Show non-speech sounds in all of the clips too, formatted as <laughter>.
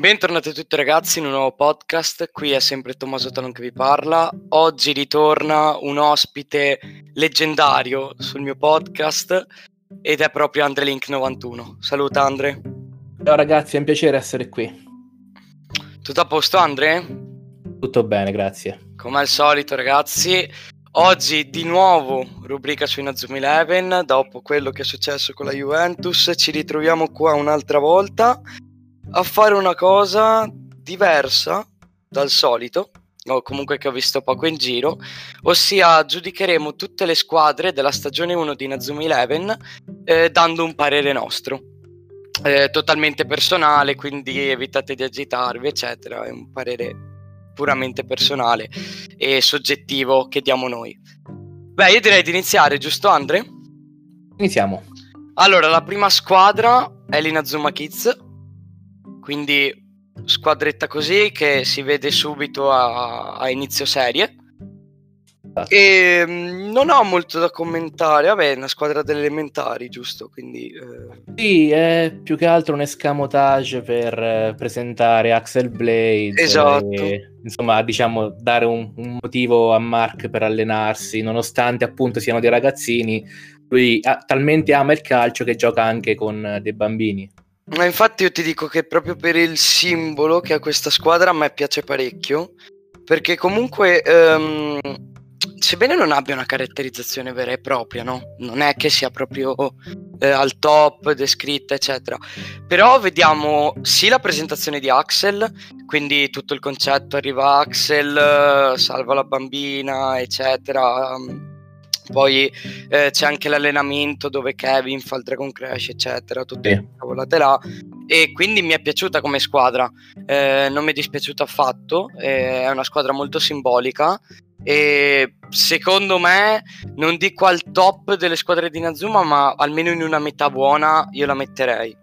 Bentornati a tutti ragazzi in un nuovo podcast, qui è sempre Tommaso Talon che vi parla. Oggi ritorna un ospite leggendario sul mio podcast ed è proprio AndreLink91. Saluta Andre. Ciao ragazzi, è un piacere essere qui. Tutto a posto Andre? Tutto bene, grazie. Come al solito ragazzi, oggi di nuovo rubrica su Inazuma Eleven, dopo quello che è successo con la Juventus, ci ritroviamo qua un'altra volta a fare una cosa diversa dal solito, o comunque che ho visto poco in giro, ossia giudicheremo tutte le squadre della stagione 1 di Nazumi Eleven eh, dando un parere nostro. Eh, totalmente personale, quindi evitate di agitarvi, eccetera. È un parere puramente personale e soggettivo che diamo noi. Beh, io direi di iniziare, giusto Andre? Iniziamo. Allora, la prima squadra è l'Inazuma Kids, quindi squadretta così che si vede subito a, a inizio serie. Esatto. E mm, non ho molto da commentare. Vabbè, è una squadra delle elementari, giusto? Quindi, eh... Sì, è più che altro un escamotage per eh, presentare Axel Blade. Esatto. E, insomma, diciamo, dare un, un, motivo a Mark per allenarsi, nonostante appunto siano dei ragazzini. Lui ha, talmente ama il calcio che gioca anche con dei bambini. Ma infatti io ti dico che proprio per il simbolo che ha questa squadra a me piace parecchio, perché comunque um, sebbene non abbia una caratterizzazione vera e propria, no? Non è che sia proprio eh, al top, descritta, eccetera. Però vediamo sì la presentazione di Axel, quindi tutto il concetto arriva Axel, salva la bambina, eccetera. Poi eh, c'è anche l'allenamento dove Kevin fa il Dragon Crash, eccetera, tutte le cavolate là. E quindi mi è piaciuta come squadra, eh, non mi è dispiaciuta affatto, eh, è una squadra molto simbolica. E secondo me non dico al top delle squadre di Nazuma ma almeno in una metà buona io la metterei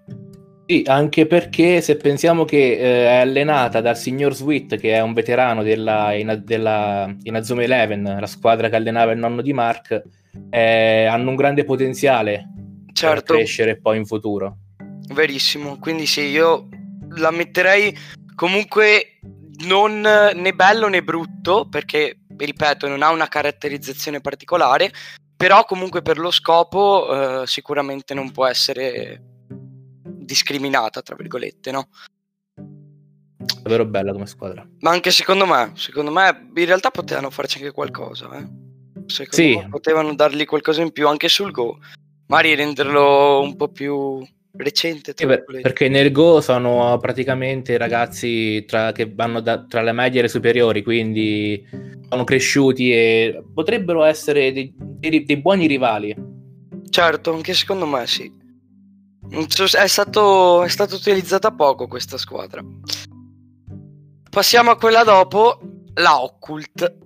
sì, anche perché se pensiamo che eh, è allenata dal signor Sweet, che è un veterano della, in, della Inazuma Eleven, la squadra che allenava il nonno di Mark, eh, hanno un grande potenziale certo. per crescere poi in futuro. Verissimo, quindi sì, io la metterei comunque non né bello né brutto, perché, ripeto, non ha una caratterizzazione particolare, però comunque per lo scopo eh, sicuramente non può essere discriminata, tra virgolette, no? Davvero bella come squadra. Ma anche secondo me, secondo me in realtà potevano farci anche qualcosa, eh? Secondo sì. me potevano dargli qualcosa in più anche sul Go. Magari renderlo un po' più recente. Sì, perché nel Go sono praticamente ragazzi tra, che vanno da, tra le medie e le superiori, quindi sono cresciuti e potrebbero essere dei, dei, dei buoni rivali. Certo, anche secondo me sì. È stato, è stata utilizzata poco questa squadra. Passiamo a quella dopo, la Occult.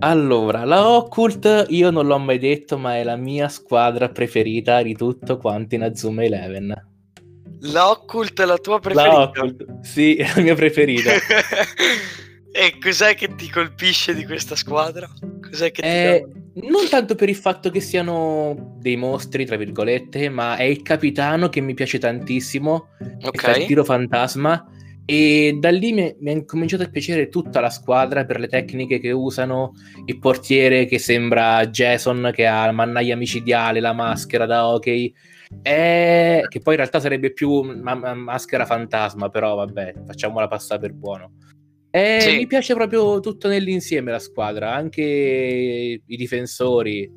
Allora, la Occult io non l'ho mai detto, ma è la mia squadra preferita di tutto quanto in Azuma Eleven. La Occult è la tua preferita? La Occult, sì, <laughs> è la mia preferita. <laughs> e cos'è che ti colpisce di questa squadra? Cos'è che eh, non tanto per il fatto che siano dei mostri, tra virgolette, ma è il capitano che mi piace tantissimo. Okay. il tiro fantasma. E da lì mi, mi è cominciato a piacere tutta la squadra per le tecniche che usano. Il portiere che sembra Jason, che ha la mannaia micidiale, la maschera da hockey. È... Che poi in realtà sarebbe più ma- maschera fantasma, però vabbè, facciamola passare per buono. E sì. mi piace proprio tutto nell'insieme la squadra, anche i difensori.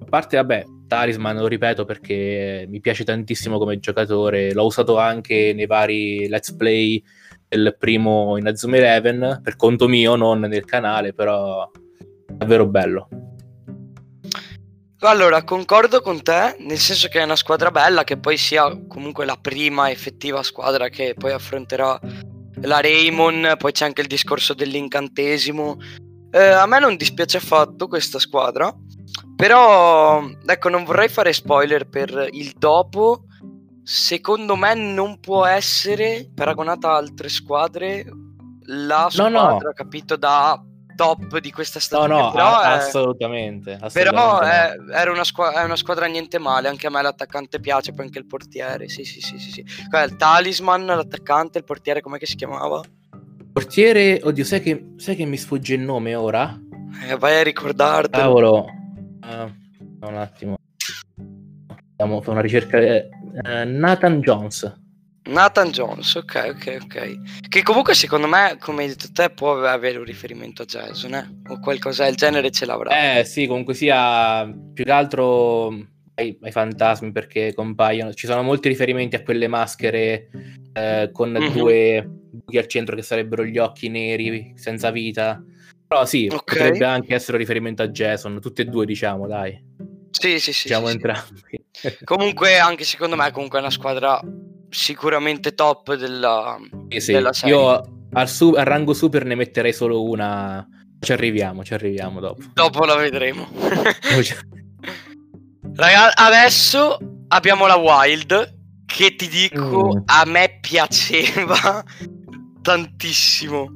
A parte, vabbè, Talisman lo ripeto perché mi piace tantissimo come giocatore, l'ho usato anche nei vari let's play del primo in Azuma Eleven, per conto mio, non nel canale, però davvero bello. Allora, concordo con te, nel senso che è una squadra bella, che poi sia comunque la prima effettiva squadra che poi affronterà la Raymond, poi c'è anche il discorso dell'incantesimo. Eh, a me non dispiace affatto questa squadra, però ecco, non vorrei fare spoiler per il dopo. Secondo me non può essere paragonata a altre squadre la squadra, no, no. capito, da top di questa stagione. No, no, però a- è... assolutamente, assolutamente. Però è, era una squadra, è una squadra niente male, anche a me l'attaccante piace, poi anche il portiere, sì sì sì sì. sì. Qua è il talisman, l'attaccante, il portiere, com'è che si chiamava? Portiere, oddio, sai che, sai che mi sfugge il nome ora? Eh, vai a ricordartelo. Cavolo. Ah, un attimo. Andiamo a fare una ricerca. eh, Nathan Jones. Nathan Jones, ok, ok, ok. Che comunque secondo me, come hai detto te, può avere un riferimento a Jason, eh? O qualcosa del genere ce l'avrà. Eh sì, comunque sia più che altro ai, ai fantasmi perché compaiono. Ci sono molti riferimenti a quelle maschere eh, con Mhm. due buchi al centro che sarebbero gli occhi neri senza vita. Però sì, Ok. potrebbe anche essere un riferimento a Jason, tutte e due diciamo, dai. Sì, sì, sì. diciamo sì, sì. entrambi. <laughs> Comunque, anche secondo me, comunque è una squadra sicuramente top della, Sì, sì. della serie. Io al, su- al rango super ne metterei solo una. Ci arriviamo, ci arriviamo dopo. Dopo la vedremo. <laughs> Raga, adesso abbiamo la Wild che ti dico Mm. a me piaceva <laughs> tantissimo.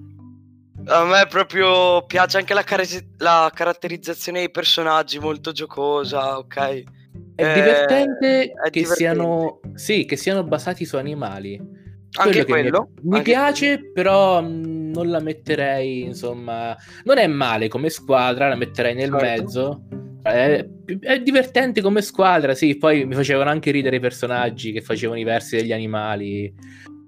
A me proprio piace anche la, care- la caratterizzazione dei personaggi molto giocosa, ok? È Eh, divertente è che divertente. siano sì, che siano basati su animali. Anche che quello. mi, mi anche piace, però mh, non la metterei, insomma, non è male come squadra, la metterei nel Certo. mezzo. È, è divertente come squadra, sì, poi mi facevano anche ridere i personaggi che facevano i versi degli animali.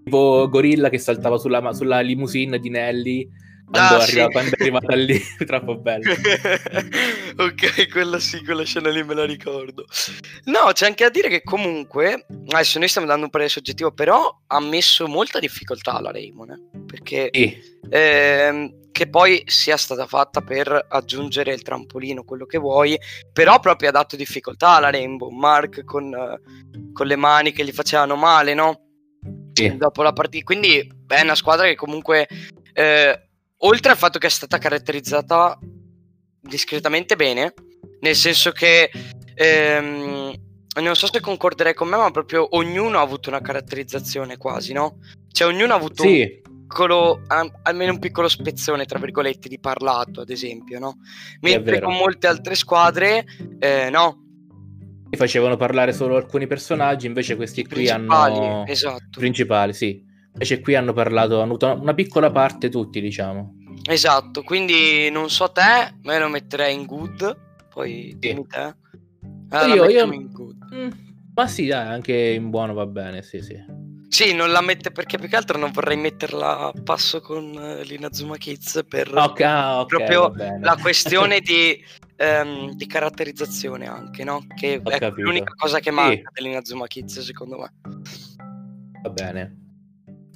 Tipo Gorilla che saltava sulla, sulla limousine di Nelly quando, Ah, arriva- sì. quando è arrivata lì, <laughs> troppo bello. <laughs> ok, quella sì, quella scena lì me la ricordo. No, c'è anche da dire che comunque, adesso noi stiamo dando un parere soggettivo, però ha messo molta difficoltà la Raymond, eh, perché Sì, ehm, che poi sia stata fatta per aggiungere il trampolino, quello che vuoi, però proprio ha dato difficoltà alla Rainbow, Mark con, eh, con le mani che gli facevano male, no? sì. dopo la partita. Quindi è una squadra che comunque, eh, oltre al fatto che è stata caratterizzata discretamente bene, nel senso che ehm, non so se concorderei con me, ma proprio ognuno ha avuto una caratterizzazione quasi, no? Cioè ognuno ha avuto un Sì, piccolo, am- almeno un piccolo spezzone, tra virgolette, di parlato, ad esempio, no? Mentre con molte altre squadre, eh, no, facevano parlare solo alcuni personaggi, invece questi qui principali, hanno esatto. principali, sì. Invece qui hanno parlato, hanno avuto una piccola parte tutti, diciamo. Esatto, quindi non so te, me lo metterei in good, poi dimmi te. Eh, la Io- io- in good. Mm, ma sì, dai, anche in buono va bene, sì, sì. Sì, non la mette perché più che altro non vorrei metterla a passo con eh, l'Inazuma Kids per Ok, ah, ok, proprio la questione <laughs> di, ehm, di caratterizzazione anche, no? Che Ho è capito. l'unica cosa che Sì. manca dell'Inazuma Kids secondo me. Va bene.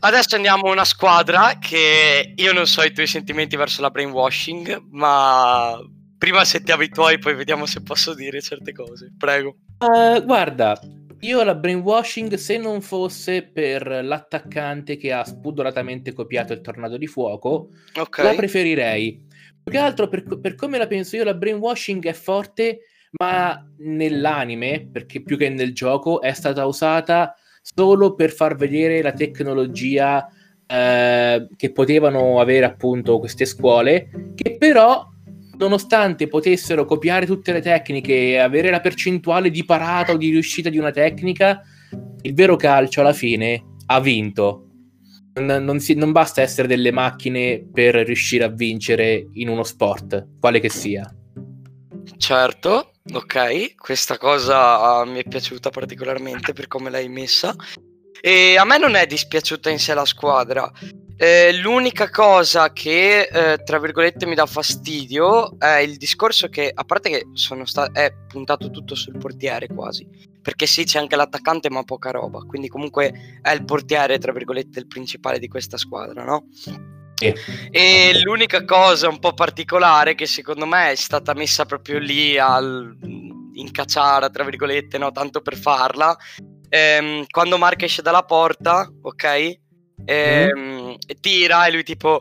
Adesso andiamo a una squadra che io non so i tuoi sentimenti verso la brainwashing, ma prima sentiamo i tuoi, poi vediamo se posso dire certe cose. Prego. Eh, guarda, io la brainwashing, se non fosse per l'attaccante che ha spudoratamente copiato il tornado di fuoco, Ok. la preferirei. Più che altro per, per come la penso io, la brainwashing è forte, ma nell'anime, perché più che nel gioco, è stata usata solo per far vedere la tecnologia eh, che potevano avere appunto queste scuole, che però, nonostante potessero copiare tutte le tecniche e avere la percentuale di parata o di riuscita di una tecnica, il vero calcio alla fine ha vinto. Non, non si- non basta essere delle macchine per riuscire a vincere in uno sport, quale che sia. Certo, ok, questa cosa ah, mi è piaciuta particolarmente per come l'hai messa. E a me non è dispiaciuta in sé la squadra. Eh, l'unica cosa che, eh, tra virgolette, mi dà fastidio è il discorso che, a parte che sta- è puntato tutto sul portiere quasi, perché sì, c'è anche l'attaccante, ma poca roba. Quindi, comunque, è il portiere, tra virgolette, il principale di questa squadra, no? E l'unica cosa un po' particolare che secondo me è stata messa proprio lì al, in cacciara, tra virgolette, no? Tanto per farla. ehm, quando Mark esce dalla porta, ok? Ehm, e tira e lui tipo...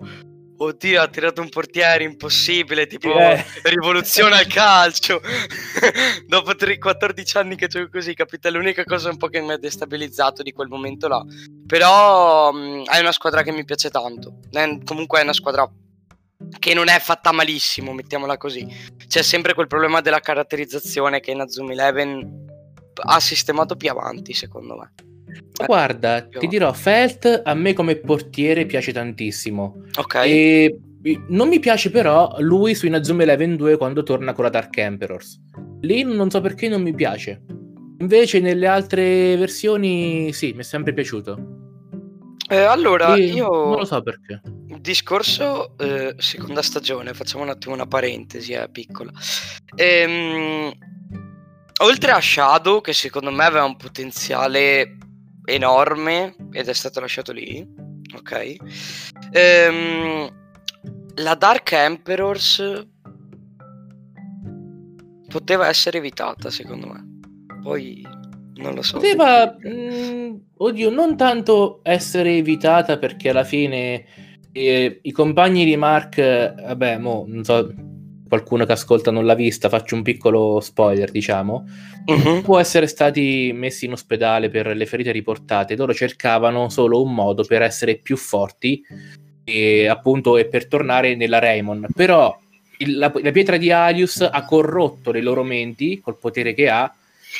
Oddio, ha tirato un portiere impossibile, tipo Eh. rivoluziona il calcio. <laughs> Dopo tre- 14 anni che gioco così, capite? È l'unica cosa un po' che mi ha destabilizzato di quel momento là. Però mh, è una squadra che mi piace tanto. È- comunque è una squadra che non è fatta malissimo, mettiamola così. C'è sempre quel problema della caratterizzazione che in Azumi Eleven ha sistemato più avanti, secondo me. Guarda, ti dirò, Felt a me come portiere piace tantissimo. Ok. E non mi piace però lui su Inazuma Eleven 2 quando torna con la Dark Emperors. Lì non so perché non mi piace. Invece nelle altre versioni sì, mi è sempre piaciuto. Eh, allora, e io... Non lo so perché. Discorso, eh, seconda stagione, facciamo un attimo una parentesi, è eh, piccola. Ehm, oltre a Shadow, che secondo me aveva un potenziale enorme ed è stato lasciato lì, ok? Ehm, la Dark Emperors poteva essere evitata, secondo me. Poi non lo so. Poteva, mh, mm, oddio, non tanto essere evitata perché alla fine eh, i compagni di Mark, vabbè, mo, non so, qualcuno che ascolta non l'ha vista, faccio un piccolo spoiler, diciamo, uh-huh. può essere stati messi in ospedale per le ferite riportate. Loro cercavano solo un modo per essere più forti e appunto e per tornare nella Raymond. Però il, la, la, pietra di Alius ha corrotto le loro menti col potere che ha.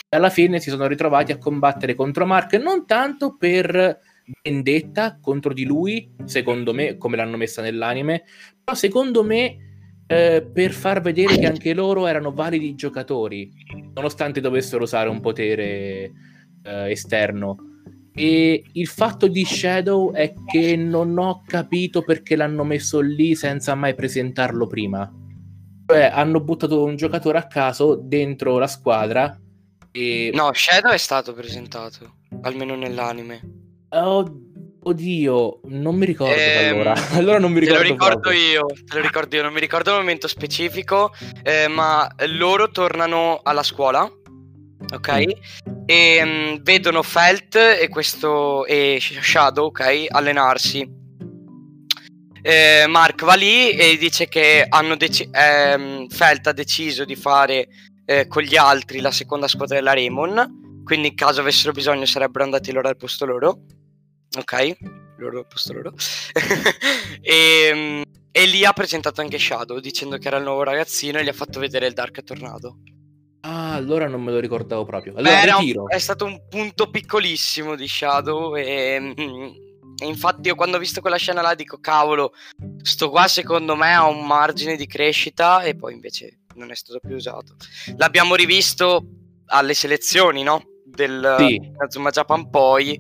E alla fine si sono ritrovati a combattere contro Mark non tanto per vendetta contro di lui, secondo me, come l'hanno messa nell'anime, però secondo me eh, per far vedere che anche loro erano validi giocatori, nonostante dovessero usare un potere eh, esterno. E il fatto di Shadow è che non ho capito perché l'hanno messo lì senza mai presentarlo prima. Cioè, hanno buttato un giocatore a caso dentro la squadra. E... No, Shadow è stato presentato, almeno nell'anime. Oh, oddio, non mi ricordo ehm, allora. <laughs> allora non mi ricordo. Te lo ricordo proprio. io, te lo ricordo io, non mi ricordo il momento specifico, eh, ma loro tornano alla scuola ok? Mm. E um, vedono Felt e questo e Shadow, ok? Allenarsi. Eh, Mark va lì e dice che hanno dec- ehm, Felt ha deciso di fare eh, con gli altri la seconda squadra della Raymond. Quindi, in caso avessero bisogno, sarebbero andati loro al posto loro. Ok? Loro posto loro. <laughs> e, um, e lì ha presentato anche Shadow dicendo che era il nuovo ragazzino e gli ha fatto vedere il Dark Tornado. Ah, allora non me lo ricordavo proprio. Allora, Beh, un, è stato un punto piccolissimo di Shadow e, e, infatti io quando ho visto quella scena là dico cavolo, sto qua secondo me ha un margine di crescita e poi invece non è stato più usato. L'abbiamo rivisto alle selezioni, no? Del sì. Zuma Japan poi,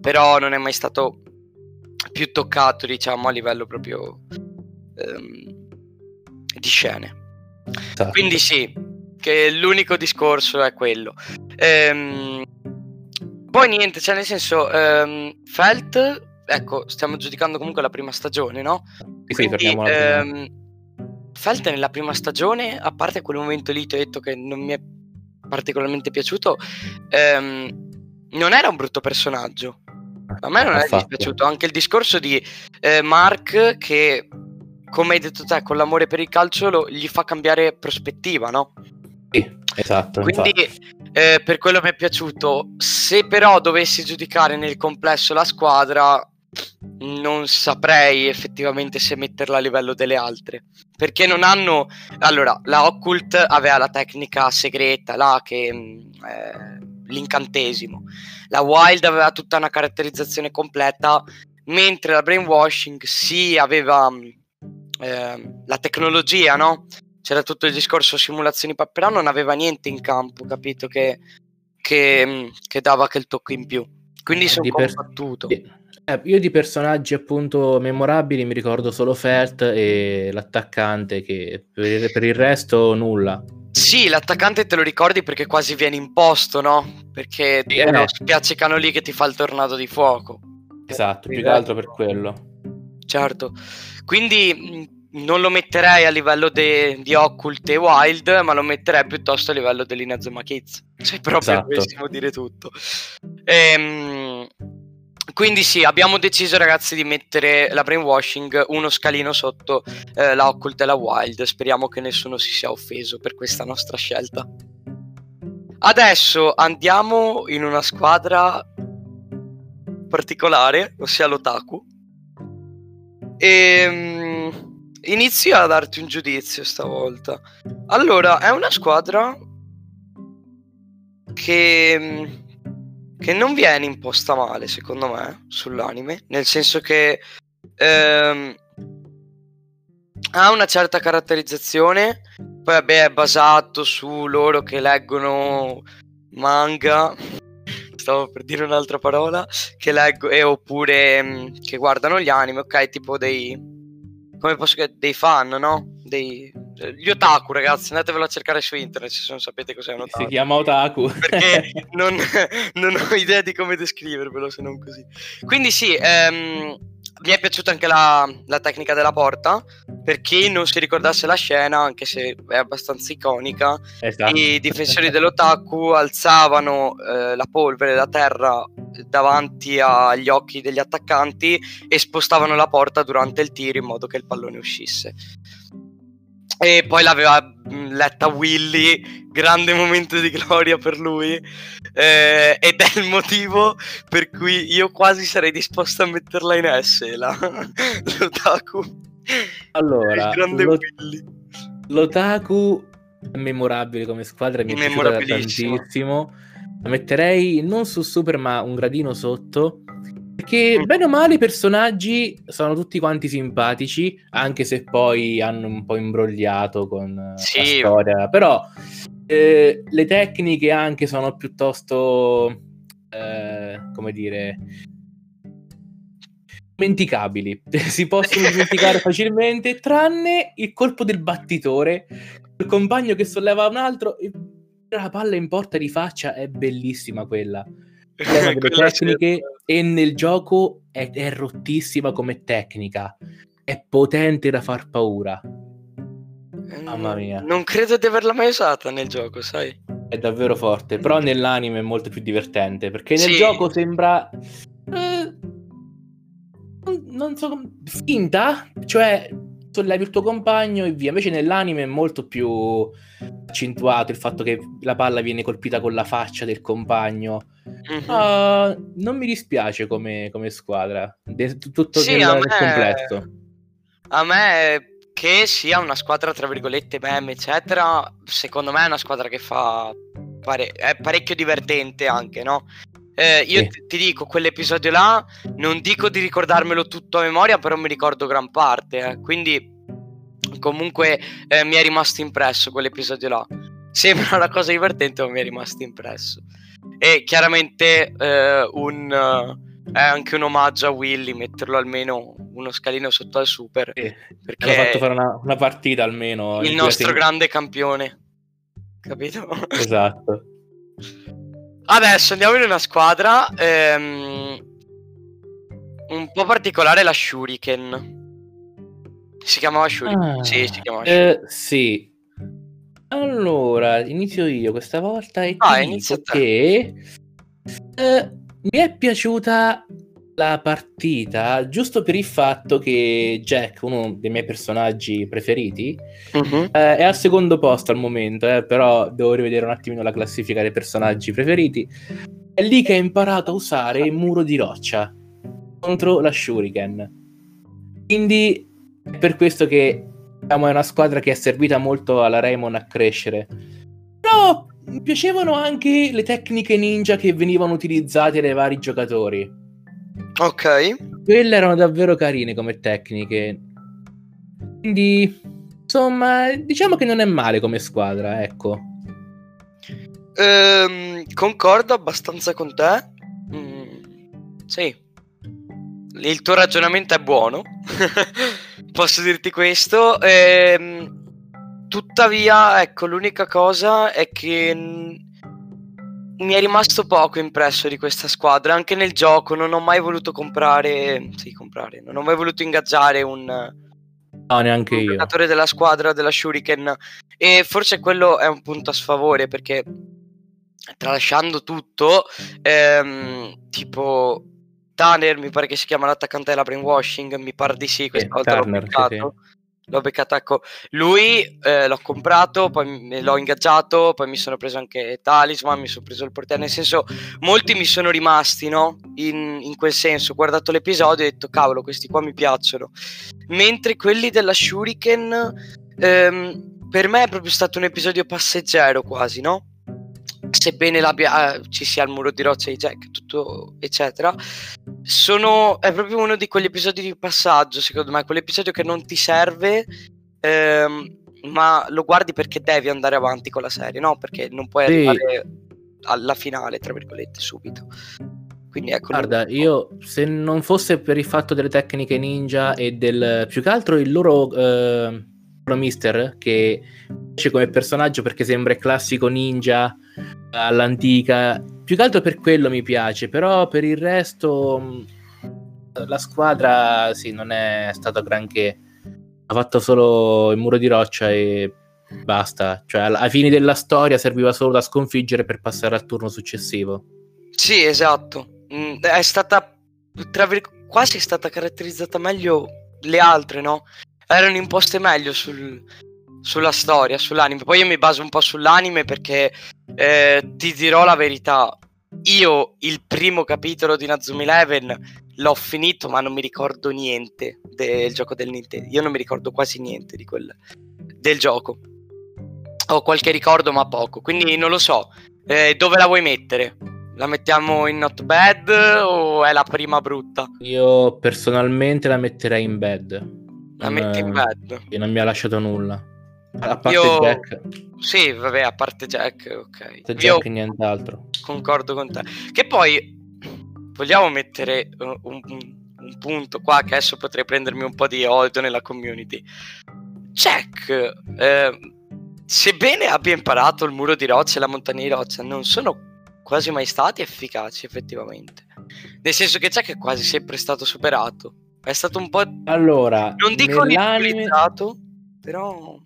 però non è mai stato più toccato, diciamo, a livello proprio ehm, di scene. Esatto. Quindi sì, che l'unico discorso è quello. Ehm, poi niente, cioè nel senso, ehm, Felt, ecco, stiamo giudicando comunque la prima stagione, no? Sì, Quindi, ehm, Felt nella prima stagione, a parte quel momento lì ti ho detto che non mi è particolarmente piaciuto, ehm, non era un brutto personaggio. A me non è dispiaciuto anche il discorso di eh, Mark che, come hai detto te, con l'amore per il calcio lo, gli fa cambiare prospettiva, no? Sì, esatto. Quindi eh, per quello mi è piaciuto. Se però dovessi giudicare nel complesso la squadra, non saprei effettivamente se metterla a livello delle altre. Perché non hanno. Allora, la Occult aveva la tecnica segreta là che. Mm, eh, l'incantesimo. La Wild aveva tutta una caratterizzazione completa. Mentre la Brainwashing sì aveva eh, la tecnologia, no? c'era tutto il discorso simulazioni, però non aveva niente in campo, capito? Che, che, mm, che dava quel tocco in più. Quindi eh, sono per... combattuto. Eh, io di personaggi appunto memorabili mi ricordo solo Felt e l'attaccante, che per, per il resto nulla. Sì, l'attaccante te lo ricordi perché quasi viene imposto, no? Perché ti eh. spiaccicano lì che ti fa il tornado di fuoco. Esatto, più che altro per quello. Certo. Quindi non lo metterei a livello de, di Occult e Wild, ma lo metterei piuttosto a livello dell'Inazuma Kids. <laughs> Cioè, proprio esatto. dovessimo dire tutto. Ehm, quindi sì, abbiamo deciso ragazzi di mettere la brainwashing uno scalino sotto eh, la Occult e la Wild. Speriamo che nessuno si sia offeso per questa nostra scelta. Adesso andiamo in una squadra particolare, ossia l'Otaku. Ehm inizio a darti un giudizio stavolta. Allora, è una squadra che, che non viene imposta male, secondo me, sull'anime, nel senso che ehm, ha una certa caratterizzazione, poi vabbè è basato su loro che leggono manga, stavo per dire un'altra parola, che leggo, e oppure mh, mm, che guardano gli anime, ok, tipo dei come posso dire, dei fan, no? Dei, gli otaku, ragazzi, andatevelo a cercare su internet se non sapete cos'è un otaku. Si chiama otaku. Perché <laughs> non, non, ho idea di come descrivervelo se non così. Quindi sì, ehm, mi è piaciuta anche la, la, tecnica della porta. Per chi non si ricordasse la scena, anche se è abbastanza iconica, esatto. i difensori dell'otaku alzavano eh, la polvere da terra davanti agli occhi degli attaccanti e spostavano la porta durante il tiro in modo che il pallone uscisse. E poi l'aveva mm, letta Willy, grande momento di gloria per lui. Eh, ed è il motivo per cui io quasi sarei disposto a metterla in S, la, <laughs> l'Otaku. Allora, l'ot- l'Otaku è memorabile come squadra, mi è piaciuta tantissimo. La metterei non su Super, ma un gradino sotto perché bene o male i personaggi sono tutti quanti simpatici, anche se poi hanno un po' imbrogliato con sì. la storia. Però eh, le tecniche anche sono piuttosto, eh, come dire, dimenticabili. <laughs> si possono <laughs> dimenticare facilmente, tranne il colpo del battitore, il compagno che solleva un altro e la palla in porta di faccia è bellissima quella delle tecniche e nel gioco è, è, rottissima come tecnica. È potente da far paura. Mamma mia. Non credo di averla mai usata nel gioco, sai? È davvero forte, però nell'anime è molto più divertente, perché nel sì. gioco sembra... Eh, non so, finta, cioè sollevi il tuo compagno e via. Invece nell'anime è molto più accentuato il fatto che la palla viene colpita con la faccia del compagno. Mm-hmm. Uh, non mi dispiace come, come squadra, De- tutto sì, nel, me... complesso. A me che sia una squadra tra virgolette meme eccetera, secondo me è una squadra che fa pare- è parecchio divertente anche, no? Eh, io sì. ti, dico, quell'episodio là, non dico di ricordarmelo tutto a memoria, però mi ricordo gran parte, eh. quindi comunque eh, mi è rimasto impresso quell'episodio là. Sembra una cosa divertente, ma mi è rimasto impresso. E chiaramente eh, un, uh, è anche un omaggio a Willy, metterlo almeno uno scalino sotto al super. Sì, perché hanno fatto fare una, una partita almeno. Il nostro grande campione. Capito? Esatto. <laughs> Adesso andiamo in una squadra ehm, un po' particolare, la Shuriken. Si chiamava Shuriken? Ah, sì, si chiamava Shuriken. Eh, sì. Allora, inizio io questa volta e ah, inizio che eh, mi è piaciuta la partita giusto per il fatto che Jack, uno dei miei personaggi preferiti, uh-huh. eh, è al secondo posto al momento, eh, però devo rivedere un attimino la classifica dei personaggi preferiti. È lì che ha imparato a usare il muro di roccia contro la Shuriken. Quindi è per questo che diciamo, è una squadra che è servita molto alla Raymond a crescere. Però mi piacevano anche le tecniche ninja che venivano utilizzate dai vari giocatori Ok. Quelle erano davvero carine come tecniche. Quindi, insomma, diciamo che non è male come squadra, ecco. Ehm, concordo abbastanza con te. Mm, sì. Il tuo ragionamento è buono. <laughs> Posso dirti questo. Ehm, tuttavia, ecco, l'unica cosa è che mi è rimasto poco impresso di questa squadra. Anche nel gioco non ho mai voluto comprare. Sì, comprare. Non ho mai voluto ingaggiare un. No, neanche un io. giocatore della squadra della Shuriken. E forse quello è un punto a sfavore perché. Tralasciando tutto, ehm, tipo Tanner, mi pare che si chiama l'attaccante della brainwashing. Mi pare di sì, questa eh, volta Turner, l'ho beccato. Sì, sì. L'ho beccato, ecco, lui eh, l'ho comprato, poi l'ho ingaggiato, poi mi sono preso anche Talisman, mi sono preso il portiere, nel senso, molti mi sono rimasti, no? In, in quel senso, ho guardato l'episodio e ho detto, cavolo, questi qua mi piacciono. Mentre quelli della Shuriken, ehm, per me è proprio stato un episodio passeggero quasi, no? sebbene eh, ci sia il muro di roccia di Jack, tutto eccetera, sono, è proprio uno di quegli episodi di passaggio, secondo me, quell'episodio che non ti serve, ehm, ma lo guardi perché devi andare avanti con la serie, no? Perché non puoi sì. arrivare alla finale, tra virgolette, subito. Quindi ecco. Guarda, io se non fosse per il fatto delle tecniche ninja e del più che altro il loro eh, Mister che piace come personaggio perché sembra il classico ninja all'antica. Più che altro per quello mi piace, però per il resto la squadra sì, non è stata granché. Ha fatto solo il muro di roccia e basta. Cioè, ai fini della storia serviva solo da sconfiggere per passare al turno successivo. Sì, esatto. Mm, è stata vir- quasi è stata caratterizzata meglio le altre, no? Erano imposte meglio sul, sulla storia, sull'anime. Poi io mi baso un po' sull'anime perché eh, ti dirò la verità. Io il primo capitolo di Nazumi Eleven l'ho finito, ma non mi ricordo niente del gioco del Nintendo. Io non mi ricordo quasi niente di quel, del gioco. Ho qualche ricordo, ma poco. Quindi non lo so. Eh, dove la vuoi mettere? La mettiamo in not bad o è la prima brutta? Io personalmente la metterei in bad. La metti in bad? Che non mi ha lasciato nulla. A parte Io... Jack. Sì, vabbè, a parte Jack, ok. Jack Io nient'altro. Concordo con te. Che poi vogliamo mettere un, un, un, punto qua che adesso potrei prendermi un po' di odio nella community. Jack, eh, sebbene abbia imparato il muro di roccia e la montagna di roccia, non sono quasi mai stati efficaci effettivamente. Nel senso che Jack è quasi sempre stato superato. È stato un po'... Allora, non dico ridicolizzato, però...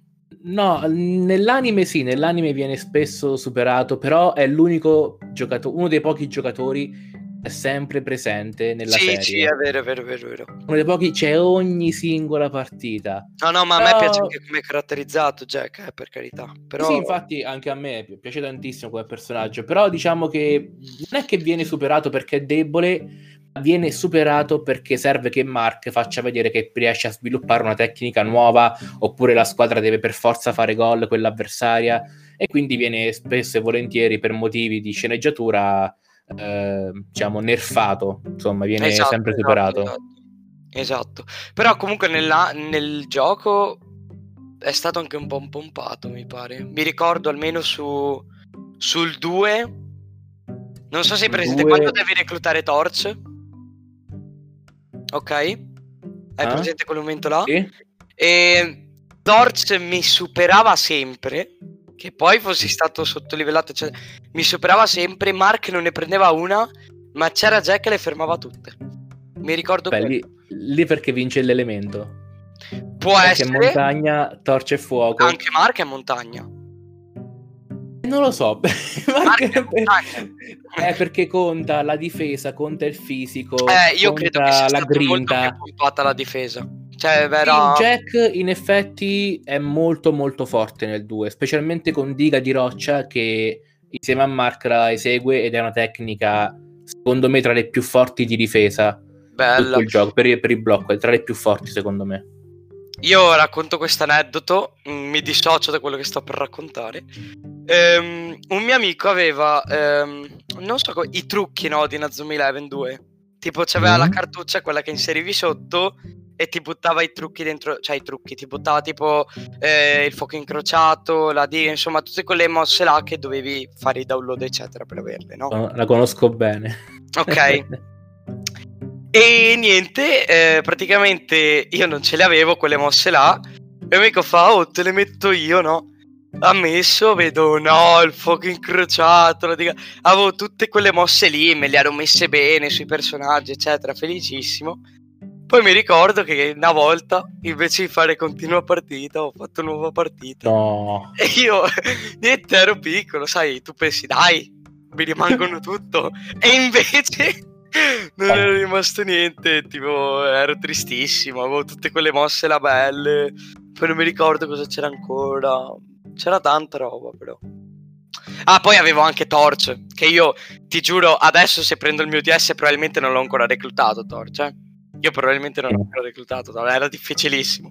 No, nell'anime sì, nell'anime viene spesso superato, però è l'unico giocatore, uno dei pochi giocatori è sempre presente nella sì, serie. Sì, è vero, è vero, è vero, è vero. Uno dei pochi c'è ogni singola partita. No, no, ma però... a me piace anche come è caratterizzato Jack, eh, per carità. Però... Sì, infatti anche a me piace tantissimo come personaggio, però diciamo che non è che viene superato perché è debole, viene superato perché serve che Mark faccia vedere che riesce a sviluppare una tecnica nuova oppure la squadra deve per forza fare gol quell'avversaria e quindi viene spesso e volentieri per motivi di sceneggiatura eh, diciamo nerfato. Insomma viene esatto, sempre esatto, superato. esatto, esatto. però comunque nella, nel gioco è stato anche un po' pompato mi pare. Mi ricordo almeno su sul 2 non so se hai presente 2... quando devi reclutare Torch ok? Hai ah? presente quel momento là? Sì. E Torch mi superava sempre, che poi fossi stato sottolivellato, cioè, mi superava sempre, Mark non ne prendeva una, ma c'era Jack che le fermava tutte. Mi ricordo Beh, lì, lì, perché vince l'elemento. Può perché essere. montagna, torce e fuoco. Anche Mark è montagna. Non lo so, <laughs> Mark è perché conta la difesa, conta il fisico, eh, io credo che sia la grinta. Molto la difesa. Cioè, vera... Jack in effetti è molto molto forte nel 2, specialmente con Diga di roccia che insieme a Mark la esegue ed è una tecnica secondo me tra le più forti di difesa. Bella. il gioco, per, per il blocco, è tra le più forti secondo me. Io racconto questo aneddoto, mi dissocio da quello che sto per raccontare. Um, un mio amico aveva, um, non so, i trucchi no, di Nazumi Eleven 2. Tipo, c'aveva mm. la cartuccia, quella che inserivi sotto e ti buttava i trucchi dentro, cioè i trucchi, ti buttava tipo eh, il fuoco incrociato, la D, insomma, tutte quelle mosse là che dovevi fare i download, eccetera, per averle, no? La conosco bene. Ok. <laughs> e niente, eh, praticamente io non ce le avevo quelle mosse là. E amico fa, oh, te le metto io, no? Ha messo, vedo no, il fuoco incrociato, dica... avevo tutte quelle mosse lì, me le ero messe bene sui personaggi, eccetera, felicissimo. Poi mi ricordo che una volta, invece di fare continua partita, ho fatto nuova partita. No. E io, <laughs> niente, ero piccolo, sai, tu pensi, dai, mi rimangono tutto. E invece <laughs> non era rimasto niente, tipo, ero tristissimo, avevo tutte quelle mosse là belle, Poi non mi ricordo cosa c'era ancora. C'era tanta roba, però. Ah, poi avevo anche Torch. Che io ti giuro, adesso se prendo il mio DS, probabilmente non l'ho ancora reclutato. Torch, eh? Io probabilmente non l'ho ancora reclutato. Era difficilissimo.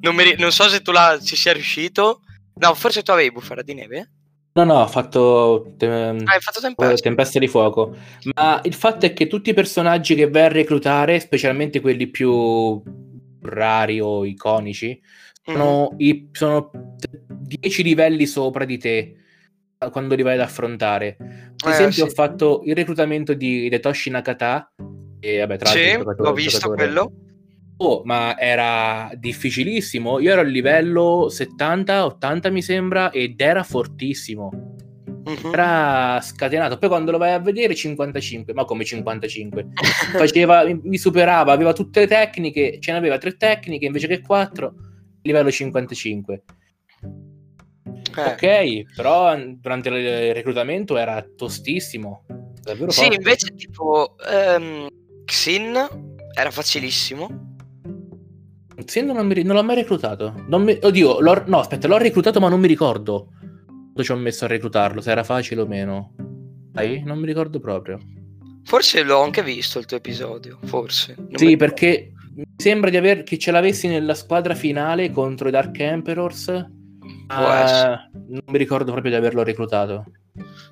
Non, ri- non so se tu la- ci sia riuscito. No, forse tu avevi bufera di neve. No, no, ho fatto, te- Ah, fatto tempesta. tempesta di fuoco. Ma il fatto è che tutti i personaggi che vai a reclutare, specialmente quelli più rari o iconici, sono, Mhm. i- sono 10 livelli sopra di te quando li vai ad affrontare. Ad Eh, esempio, sì. ho fatto il reclutamento di Detoshi Nakata. E vabbè, tra Sì, il giocatore- ho visto quello. Oh, ma era difficilissimo. Io ero a livello 70-80, mi sembra, ed era fortissimo. Mhm. Era scatenato. Poi quando lo vai a vedere, 55. Ma come 55? <laughs> Faceva, mi- mi superava, aveva tutte le tecniche. Ce n'aveva tre tecniche invece che quattro. Livello 55. Eh. Ok, però durante il reclutamento era tostissimo. Davvero Sì, forte. invece tipo ehm, Xin era facilissimo. Sì, non, mi non l'ho mai reclutato. Mi- Oddio, no, aspetta, l'ho reclutato, ma non mi ricordo quando ci ho messo a reclutarlo, se era facile o meno. Sai? Non mi ricordo proprio. Forse l'ho anche visto il tuo episodio, forse. Non sì, perché mi sembra di aver che ce l'avessi nella squadra finale contro i Dark Emperors. essere. non mi ricordo proprio di averlo reclutato.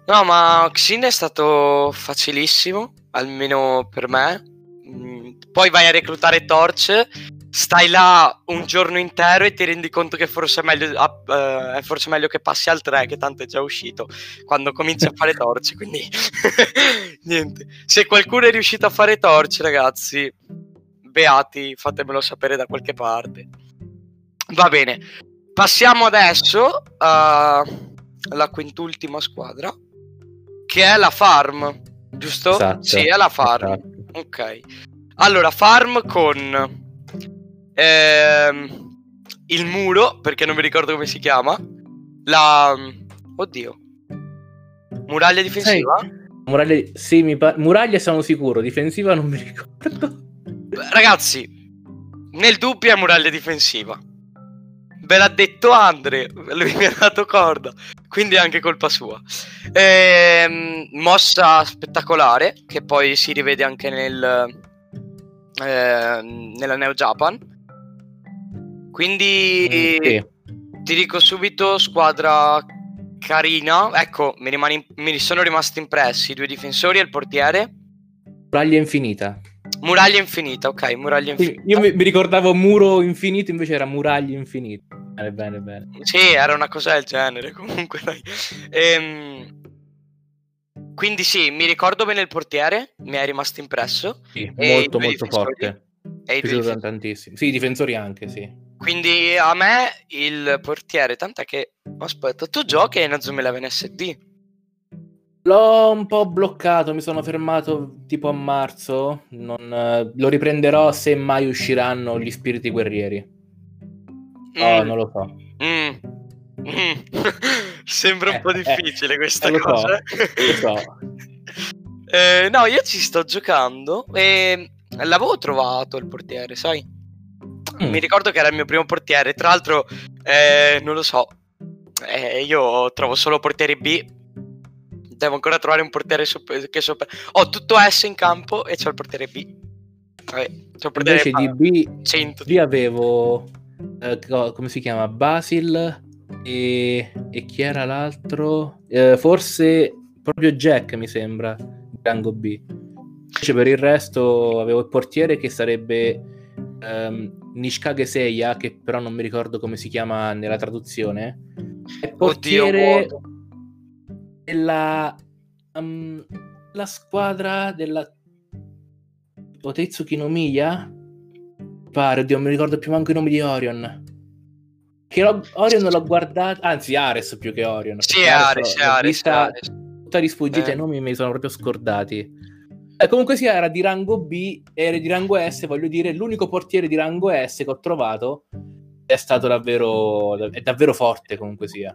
No, ma Xin è stato facilissimo, almeno per me. Mm, Poi vai a reclutare Torch, stai là un giorno intero e ti rendi conto che forse è meglio, eh, è forse meglio che passi al 3, che tanto è già uscito, quando cominci a fare Torch, quindi <laughs> niente. Se qualcuno è riuscito a fare Torch, ragazzi, beati, fatemelo sapere da qualche parte. Va bene, passiamo adesso alla quintultima squadra, che è la Farm, giusto? Esatto, Sì, è la Farm. esatto. Ok. Allora, Farm con ehm, il muro, perché non mi ricordo come si chiama. La... Oddio. Muraglia difensiva? Muraglia, sì, mi pa- Muraglia sono sicuro, difensiva non mi ricordo. Ragazzi, nel dubbio è muraglia difensiva. Ve l'ha detto Andre, lui mi ha dato corda, quindi è anche colpa sua. Ehm, mossa spettacolare, che poi si rivede anche nel, ehm, nella Neo Japan. Quindi Sì. ti dico subito, squadra carina. Ecco, mi, rimane- mi sono rimasti impressi i due difensori e il portiere. Muraglia infinita. Muraglia infinita, ok, muraglia infinita. Io mi, mi ricordavo muro infinito, invece era muraglia infinita. Bene, bene, bene. Sì, era una cosa del genere. <laughs> Comunque, dai. Ehm, quindi, sì, mi ricordo bene il portiere. Mi è rimasto impresso. Sì, molto, molto forte. E i due tantissimo. Sì, i difensori anche, sì. Quindi, a me il portiere. Tant'è che. Aspetta, tu giochi a Inazuma Eleven SD? L'ho un po' bloccato, mi sono fermato tipo a marzo. Non, eh, lo riprenderò se mai usciranno gli spiriti guerrieri. No, Mm, non lo so. mm, mm. <laughs> Sembra un Eh, po' eh, difficile questa eh, so, cosa. lo so. <laughs> Eh, no, io ci sto giocando e l'avevo trovato il portiere, sai? Mm. Mi ricordo che era il mio primo portiere. Tra l'altro, eh, non lo so. io trovo solo portieri B. Devo ancora trovare un portiere super- che sopra. Ho tutto S in campo e c'ho il portiere B. Vabbè, c'ho il portiere Invece di A, B, 100. lì avevo eh, co- come si chiama? Basil e, e chi era l'altro? Eh, forse proprio Jack, mi sembra, di rango B. Invece per il resto avevo il portiere che sarebbe ehm, Nishikage Seiya, che però non mi ricordo come si chiama nella traduzione. Oddio, portiere vuoto. Della um, la squadra della Otetsuki no Miya pare, oddio, non mi ricordo più manco i nomi di Orion che l'ho- Orion l'ho guardato anzi Ares più che Orion Sì, Ares, l'ho Ares, vista Ares. tutta risfuggita Eh. i nomi mi sono proprio scordati Eh, comunque sia era di rango B era di rango S voglio dire l'unico portiere di rango S che ho trovato è stato davvero è davvero forte comunque sia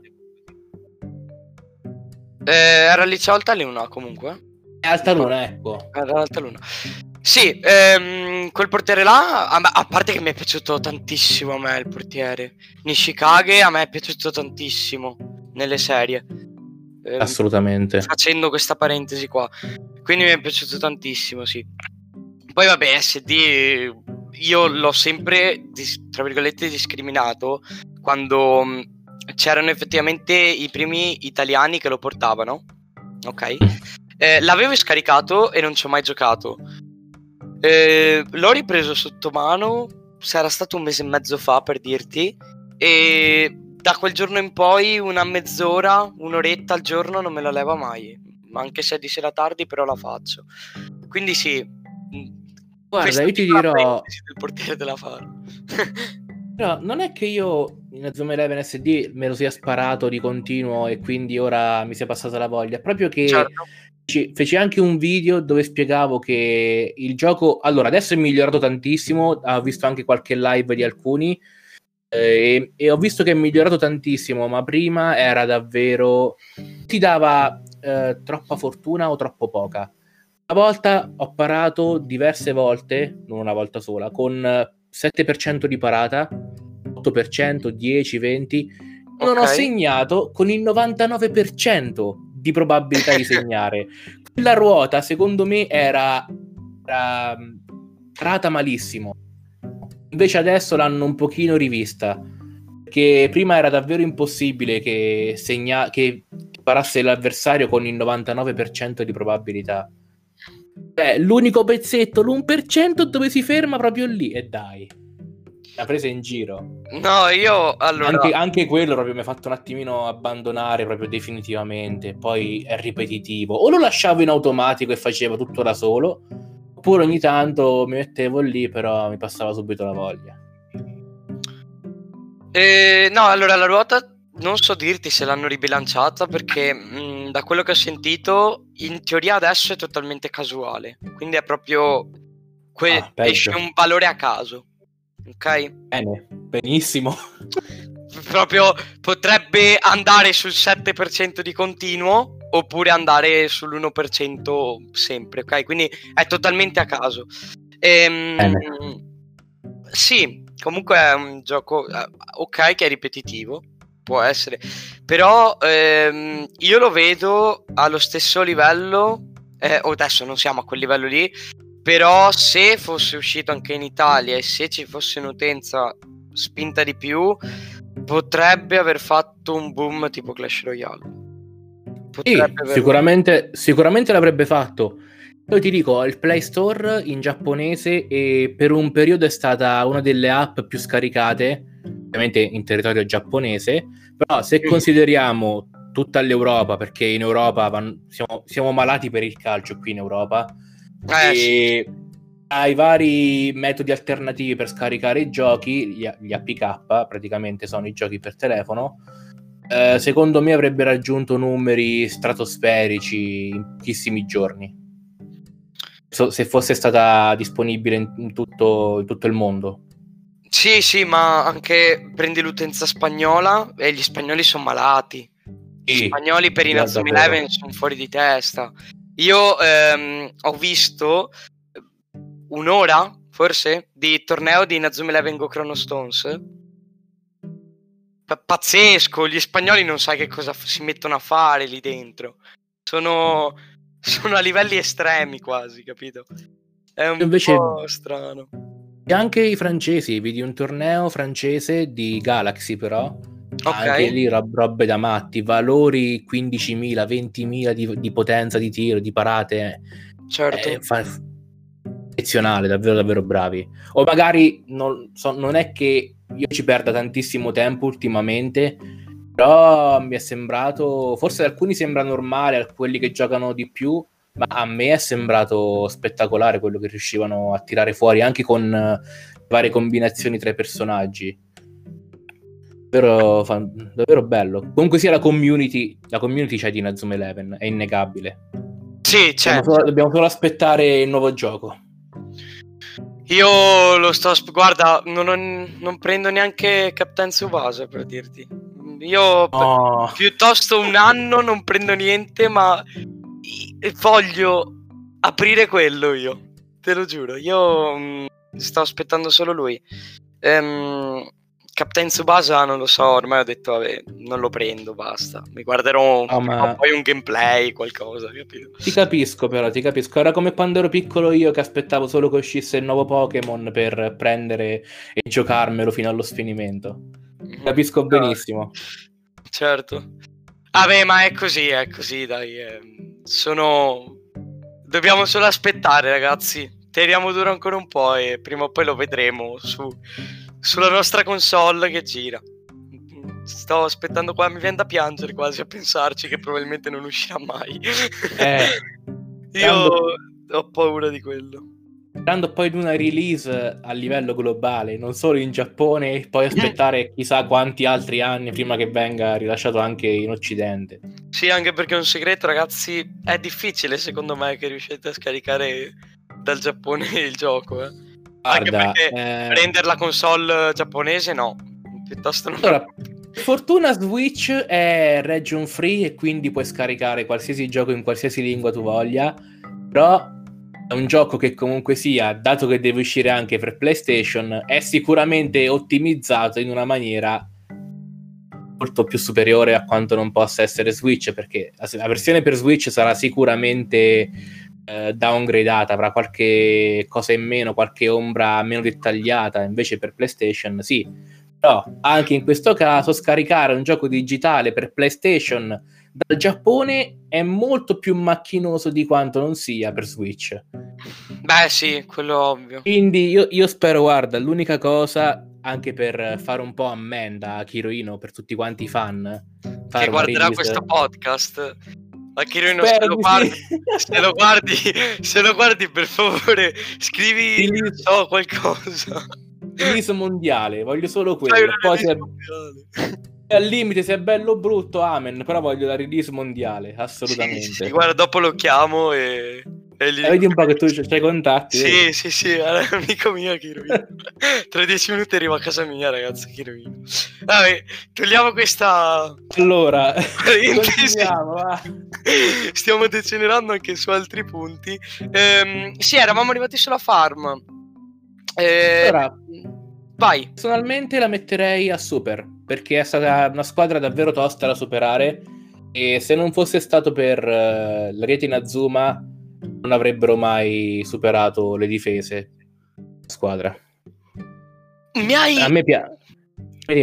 Eh, era al liceo Alta Luna comunque. è alta luna ecco Era Luna. Sì, ehm, quel portiere là, a, a, parte che mi è piaciuto tantissimo a me il portiere. Nishikage a me è piaciuto tantissimo nelle serie. Ehm, Assolutamente. Facendo questa parentesi qua. Quindi mi è piaciuto tantissimo, sì. Poi vabbè, SD io l'ho sempre, tra virgolette, discriminato quando c'erano effettivamente i primi italiani che lo portavano. Ok? Eh, l'avevo scaricato e non ci ho mai giocato. Eh, l'ho ripreso sotto mano, sarà stato un mese e mezzo fa per dirti, e da quel giorno in poi una mezz'ora, un'oretta al giorno non me la leva mai, anche se è di sera tardi però la faccio. Quindi sì. Guarda, io ti dirò... Il portiere della farm. No, <laughs> non è che io in Zoom 11 SD me lo sia sparato di continuo e quindi ora mi sia passata la voglia. Proprio che certo. feci anche un video dove spiegavo che il gioco. Allora, adesso è migliorato tantissimo. Ho visto anche qualche live di alcuni. Eh, e, e, ho visto che è migliorato tantissimo, ma prima era davvero. ti dava eh, troppa fortuna o troppo poca. Una volta ho parato diverse volte, non una volta sola, con 7% di parata, 8%, 10, 20. Non okay. ho segnato con il 99% di probabilità di segnare. La ruota, secondo me, era, era parata malissimo. Invece adesso l'hanno un pochino rivista. Che prima era davvero impossibile che, segna- che parasse l'avversario con il 99% di probabilità. Beh, l'unico pezzetto, l'1% dove si ferma proprio lì. E dai, l'ha presa in giro. No, io allora. Anche, anche, quello proprio mi ha fatto un attimino abbandonare proprio definitivamente. Poi è ripetitivo. O lo lasciavo in automatico e facevo tutto da solo, oppure ogni tanto mi mettevo lì, però mi passava subito la voglia. Eh, no, allora la ruota non so dirti se l'hanno ribilanciata perché mh, da quello che ho sentito in teoria adesso è totalmente casuale, quindi è proprio que- ah, esce un valore a caso. Ok? Bene, benissimo. <laughs> proprio potrebbe andare sul 7% di continuo oppure andare sull'1% sempre, ok? Quindi è totalmente a caso. Ehm, sì, comunque è un gioco eh, ok che è ripetitivo può essere. Però ehm, io lo vedo allo stesso livello, eh, adesso non siamo a quel livello lì, però se fosse uscito anche in Italia e se ci fosse un'utenza spinta di più, potrebbe aver fatto un boom tipo Clash Royale. Sì, aver... sicuramente, sicuramente l'avrebbe fatto. Poi ti dico, il Play Store in giapponese e per un periodo è stata una delle app più scaricate ovviamente in territorio giapponese, però se consideriamo tutta l'Europa, perché in Europa van, siamo, siamo, malati per il calcio qui in Europa, eh, e sì. ai vari metodi alternativi per scaricare i giochi, gli, gli APK praticamente sono i giochi per telefono, eh, secondo me avrebbe raggiunto numeri stratosferici in pochissimi giorni. So, se fosse stata disponibile in, in, tutto, in tutto il mondo. Sì, sì, ma anche prendi l'utenza spagnola e gli spagnoli sono malati. Gli spagnoli per i Nazum Eleven sono fuori di testa. Io ehm, ho visto un'ora, forse, di torneo di Nazum Eleven Go Chrono Stones. P- pazzesco, gli spagnoli non sai che cosa f- si mettono a fare lì dentro. Sono, <laughs> sono a livelli estremi quasi, capito? È un Invece... po' strano. E anche i francesi, vedi un torneo francese di Galaxy però, okay. anche lì rob- robe da matti, valori 15.000, 20.000 di, di potenza di tiro, di parate. Certo. Eh, fa- eccezionale, davvero davvero bravi. O magari non, so, non è che io ci perda tantissimo tempo ultimamente, però mi è sembrato, forse ad alcuni sembra normale, a quelli che giocano di più, ma a me è sembrato spettacolare quello che riuscivano a tirare fuori anche con varie combinazioni tra i personaggi. Davvero, fan, davvero bello. Comunque sia la community, la community c'è di Nazum Eleven, è innegabile. Sì, certo. Dobbiamo solo, dobbiamo solo aspettare il nuovo gioco. Io lo sto. Guarda, non, ho, non prendo neanche Captain Subasa per dirti. Io oh. piuttosto un anno non prendo niente, ma voglio aprire quello io. te lo giuro. Io mh, mm, sto aspettando solo lui. Ehm, Captain Tsubasa non lo so, ormai ho detto vabbè, non lo prendo, basta. Mi guarderò oh, ma... poi un gameplay, qualcosa, capito? Ti capisco però, ti capisco. Era come quando ero piccolo io che aspettavo solo che uscisse il nuovo Pokémon per prendere e giocarmelo fino allo sfinimento. Mm-hmm. Capisco benissimo. Certo. Vabbè, ma è così, è così, dai. Eh. Sono... Dobbiamo solo aspettare, ragazzi. Teniamo duro ancora un po' e prima o poi lo vedremo su sulla nostra console che gira. Sto aspettando qua, mi viene da piangere quasi a pensarci che probabilmente non uscirà mai. Eh, <laughs> Io ho paura di quello. Dando poi una release a livello globale, non solo in Giappone, e poi aspettare chissà quanti altri anni prima che venga rilasciato anche in Occidente. Sì, anche perché è un segreto, ragazzi, è difficile secondo me che riuscite a scaricare dal Giappone <laughs> il gioco, eh. Guarda, Anche perché eh... prendere la console giapponese no, piuttosto non... Allora, fortuna Switch è region free e quindi puoi scaricare qualsiasi gioco in qualsiasi lingua tu voglia, però è un gioco che comunque sia, dato che deve uscire anche per PlayStation, è sicuramente ottimizzato in una maniera molto più superiore a quanto non possa essere Switch, perché la versione per Switch sarà sicuramente eh, downgradata, avrà qualche cosa in meno, qualche ombra meno dettagliata, invece per PlayStation sì. Però anche in questo caso scaricare un gioco digitale per PlayStation dal Giappone è molto più macchinoso di quanto non sia per Switch. Beh sì, quello ovvio. Quindi io, io spero, guarda, l'unica cosa, anche per fare un po' ammenda a Kiroino, per tutti quanti i fan, che guarderà questo podcast, ma Kirino, se lo, guardi, <laughs> se lo guardi, se lo guardi, per favore, scrivi Release... so, qualcosa. Release mondiale, voglio solo quello. Poi se è... <laughs> al limite, se è bello o brutto, amen. Però voglio la release mondiale, assolutamente. Sì, sì, guarda, dopo lo chiamo e e gli... Vedi un po' che tu c'hai contatti. Sì, vedi? sì, sì, è un <laughs> amico mio Kirovino. <laughs> Tra dieci minuti arriva a casa mia, ragazzi, Kirovino. Vabbè, togliamo questa... Allora, <laughs> stiamo decenerando anche su altri punti. Ehm, sì, eravamo arrivati sulla farm. Eh, allora, vai. Personalmente la metterei a super, perché è stata una squadra davvero tosta da superare. E se non fosse stato per uh, la rete in Azuma non avrebbero mai superato le difese squadra. Mi hai... A me piace.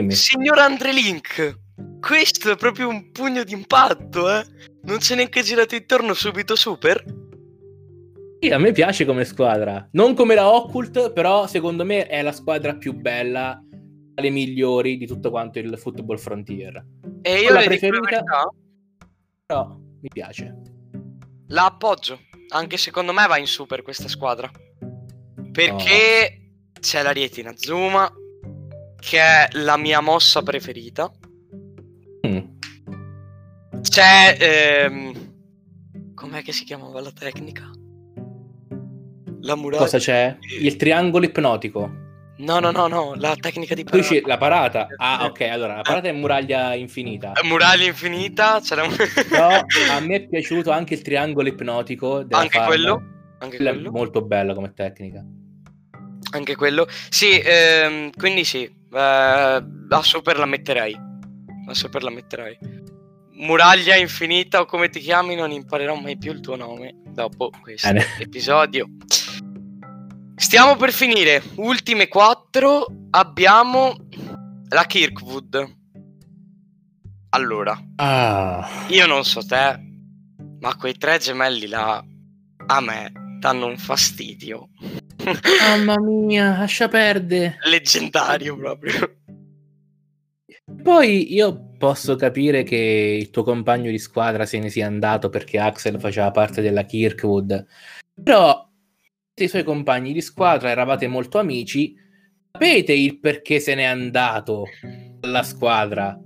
Signor Andre Link, questo è proprio un pugno d'impatto, eh? Non c'è neanche girato intorno subito super? Sì, a me piace come squadra. Non come la Occult, però secondo me è la squadra più bella, le migliori di tutto quanto il Football Frontier. E io la preferita, però mi piace. La appoggio anche secondo me va in super questa squadra. Perché oh. c'è la Rietina Zuma, che è la mia mossa preferita. Mm. C'è... Ehm... Com'è che si chiamava la tecnica? La muraglia. Cosa c'è? Il triangolo ipnotico. No, no, no, no, la tecnica di parata. la parata. Ah, ok, allora la parata è muraglia infinita. È muraglia infinita, c'era un... No, a me è piaciuto anche il triangolo ipnotico Anche farma. quello? Anche quello? Molto bello come tecnica. Anche quello. Sì, ehm, quindi sì, eh, a super la metterei. A super la metterei. Muraglia infinita o come ti chiami, non imparerò mai più il tuo nome dopo questo Bene. episodio. Stiamo per finire. Ultime quattro. Abbiamo la Kirkwood. Allora, ah. io non so te, ma quei tre gemelli là a me danno un fastidio. Mamma mia, lascia perdere. Leggendario proprio. Poi io posso capire che il tuo compagno di squadra se ne sia andato perché Axel faceva parte della Kirkwood. Però i suoi compagni di squadra, eravate molto amici, sapete il perché se n'è andato dalla squadra?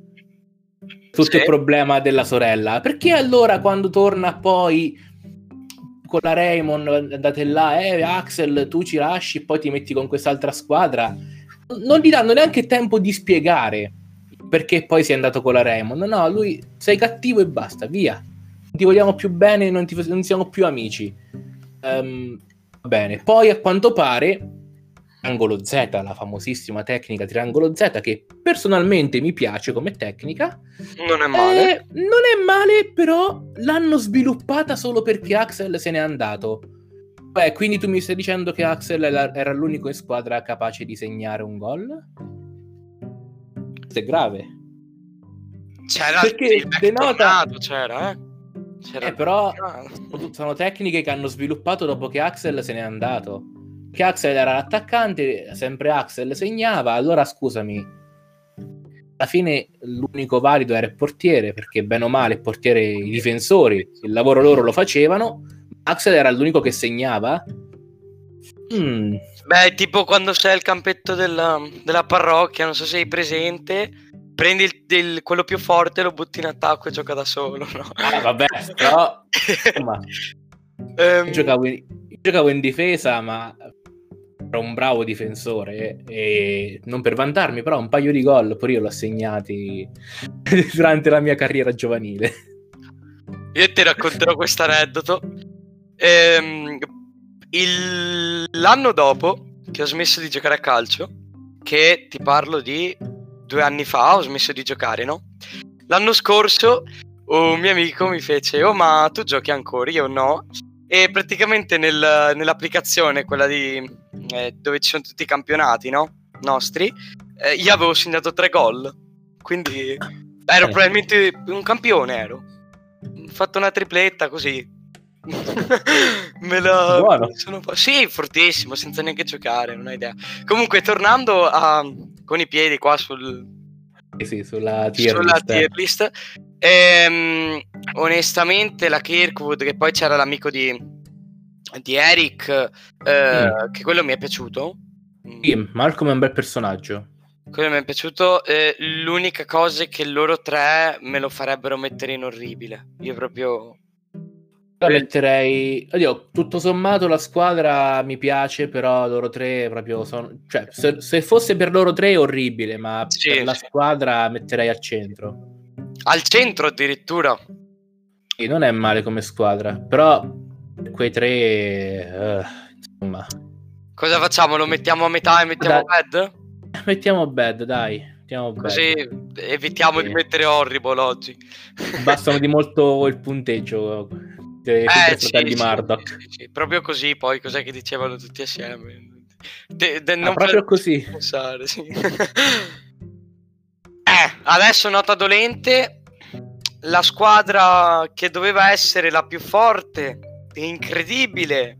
Tutto sì. il problema della sorella. Perché allora quando torna poi con la Raymond andate là, eh Axel tu ci lasci e poi ti metti con quest'altra squadra, non gli danno neanche tempo di spiegare perché poi sei andato con la Raymond. No, lui sei cattivo e basta, via. Non ti vogliamo più bene, non, ti, non siamo più amici. Um, Bene, poi a quanto pare triangolo Z, la famosissima tecnica triangolo Z che personalmente mi piace come tecnica. Non è male. Eh, non è male, però l'hanno sviluppata solo perché Axel se n'è andato. Beh, quindi tu mi stai dicendo che Axel era l'unico in squadra capace di segnare un gol? Questo è grave. C'era perché il denota... c'era, eh? C'era eh, però sono tecniche che hanno sviluppato dopo che Axel se n'è andato. Che Axel era l'attaccante, sempre Axel segnava, allora scusami. Alla fine l'unico valido era il portiere, perché bene o male il portiere, i difensori, il lavoro loro lo facevano. Axel era l'unico che segnava. Mm. Beh, tipo quando c'è il campetto della, della parrocchia, non so se sei presente prendi il, il, quello più forte, lo butti in attacco e gioca da solo. No? Ah, vabbè, però insomma, um, <laughs> io, giocavo in, io, giocavo in, difesa, ma ero un bravo difensore e non per vantarmi, però un paio di gol pure io l'ho segnati <laughs> durante la mia carriera giovanile. Io ti racconterò questo aneddoto. Ehm, il... L'anno dopo che ho smesso di giocare a calcio, che ti parlo di due anni fa ho smesso di giocare, no? L'anno scorso un mio amico mi fece, oh ma tu giochi ancora? Io no. E praticamente nel, nell'applicazione, quella di, eh, dove ci sono tutti i campionati, no? Nostri, eh, io avevo segnato tre gol. Quindi ero eh. probabilmente un campione, ero. Ho fatto una tripletta così. <laughs> Me la Buono. sono Sì, fortissimo, senza neanche giocare, non ho idea. Comunque, tornando a, con i piedi qua sul, eh sì, sulla tier sulla list. Tier list ehm, onestamente la Kirkwood, che poi c'era l'amico di, di Eric, eh, mm. che quello mi è piaciuto. Sì, Malcolm è un bel personaggio. Quello mi è piaciuto. Eh, l'unica cosa è che loro tre me lo farebbero mettere in orribile. Io proprio la metterei. Oddio, tutto sommato la squadra mi piace, però loro tre proprio sono. Cioè, se, se fosse per loro tre è orribile, ma sì, per la squadra metterei al centro. Al centro addirittura. Sì, non è male come squadra, però quei tre. Uh, insomma. Cosa facciamo? Lo mettiamo a metà e mettiamo dai, bad? <laughs> Mettiamo bad, dai. Mettiamo Così bad. evitiamo sì. di mettere horrible oggi. Bastano di <laughs> molto il punteggio tutte, tutte eh, sì, fratelli sì, Murdoch. Sì, proprio così, poi cos'è che dicevano tutti assieme? De, de, ah, proprio così. Pensare, sì. <laughs> eh, adesso nota dolente, la squadra che doveva essere la più forte e incredibile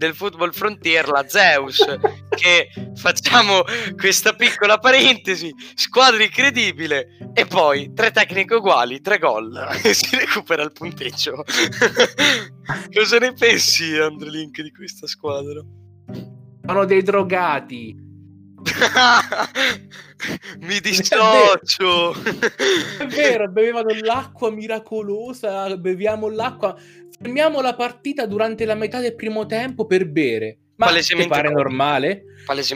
del football frontier, la Zeus, che facciamo questa piccola parentesi, squadra incredibile e poi tre tecniche uguali, tre gol e si recupera il punteggio. <laughs> Cosa ne pensi, Andrelink, di questa squadra? Sono dei drogati. <laughs> Mi dissocio. È vero, bevevano l'acqua miracolosa, beviamo l'acqua. Fermiamo la partita durante la metà del primo tempo per bere. Ma ti pare normale?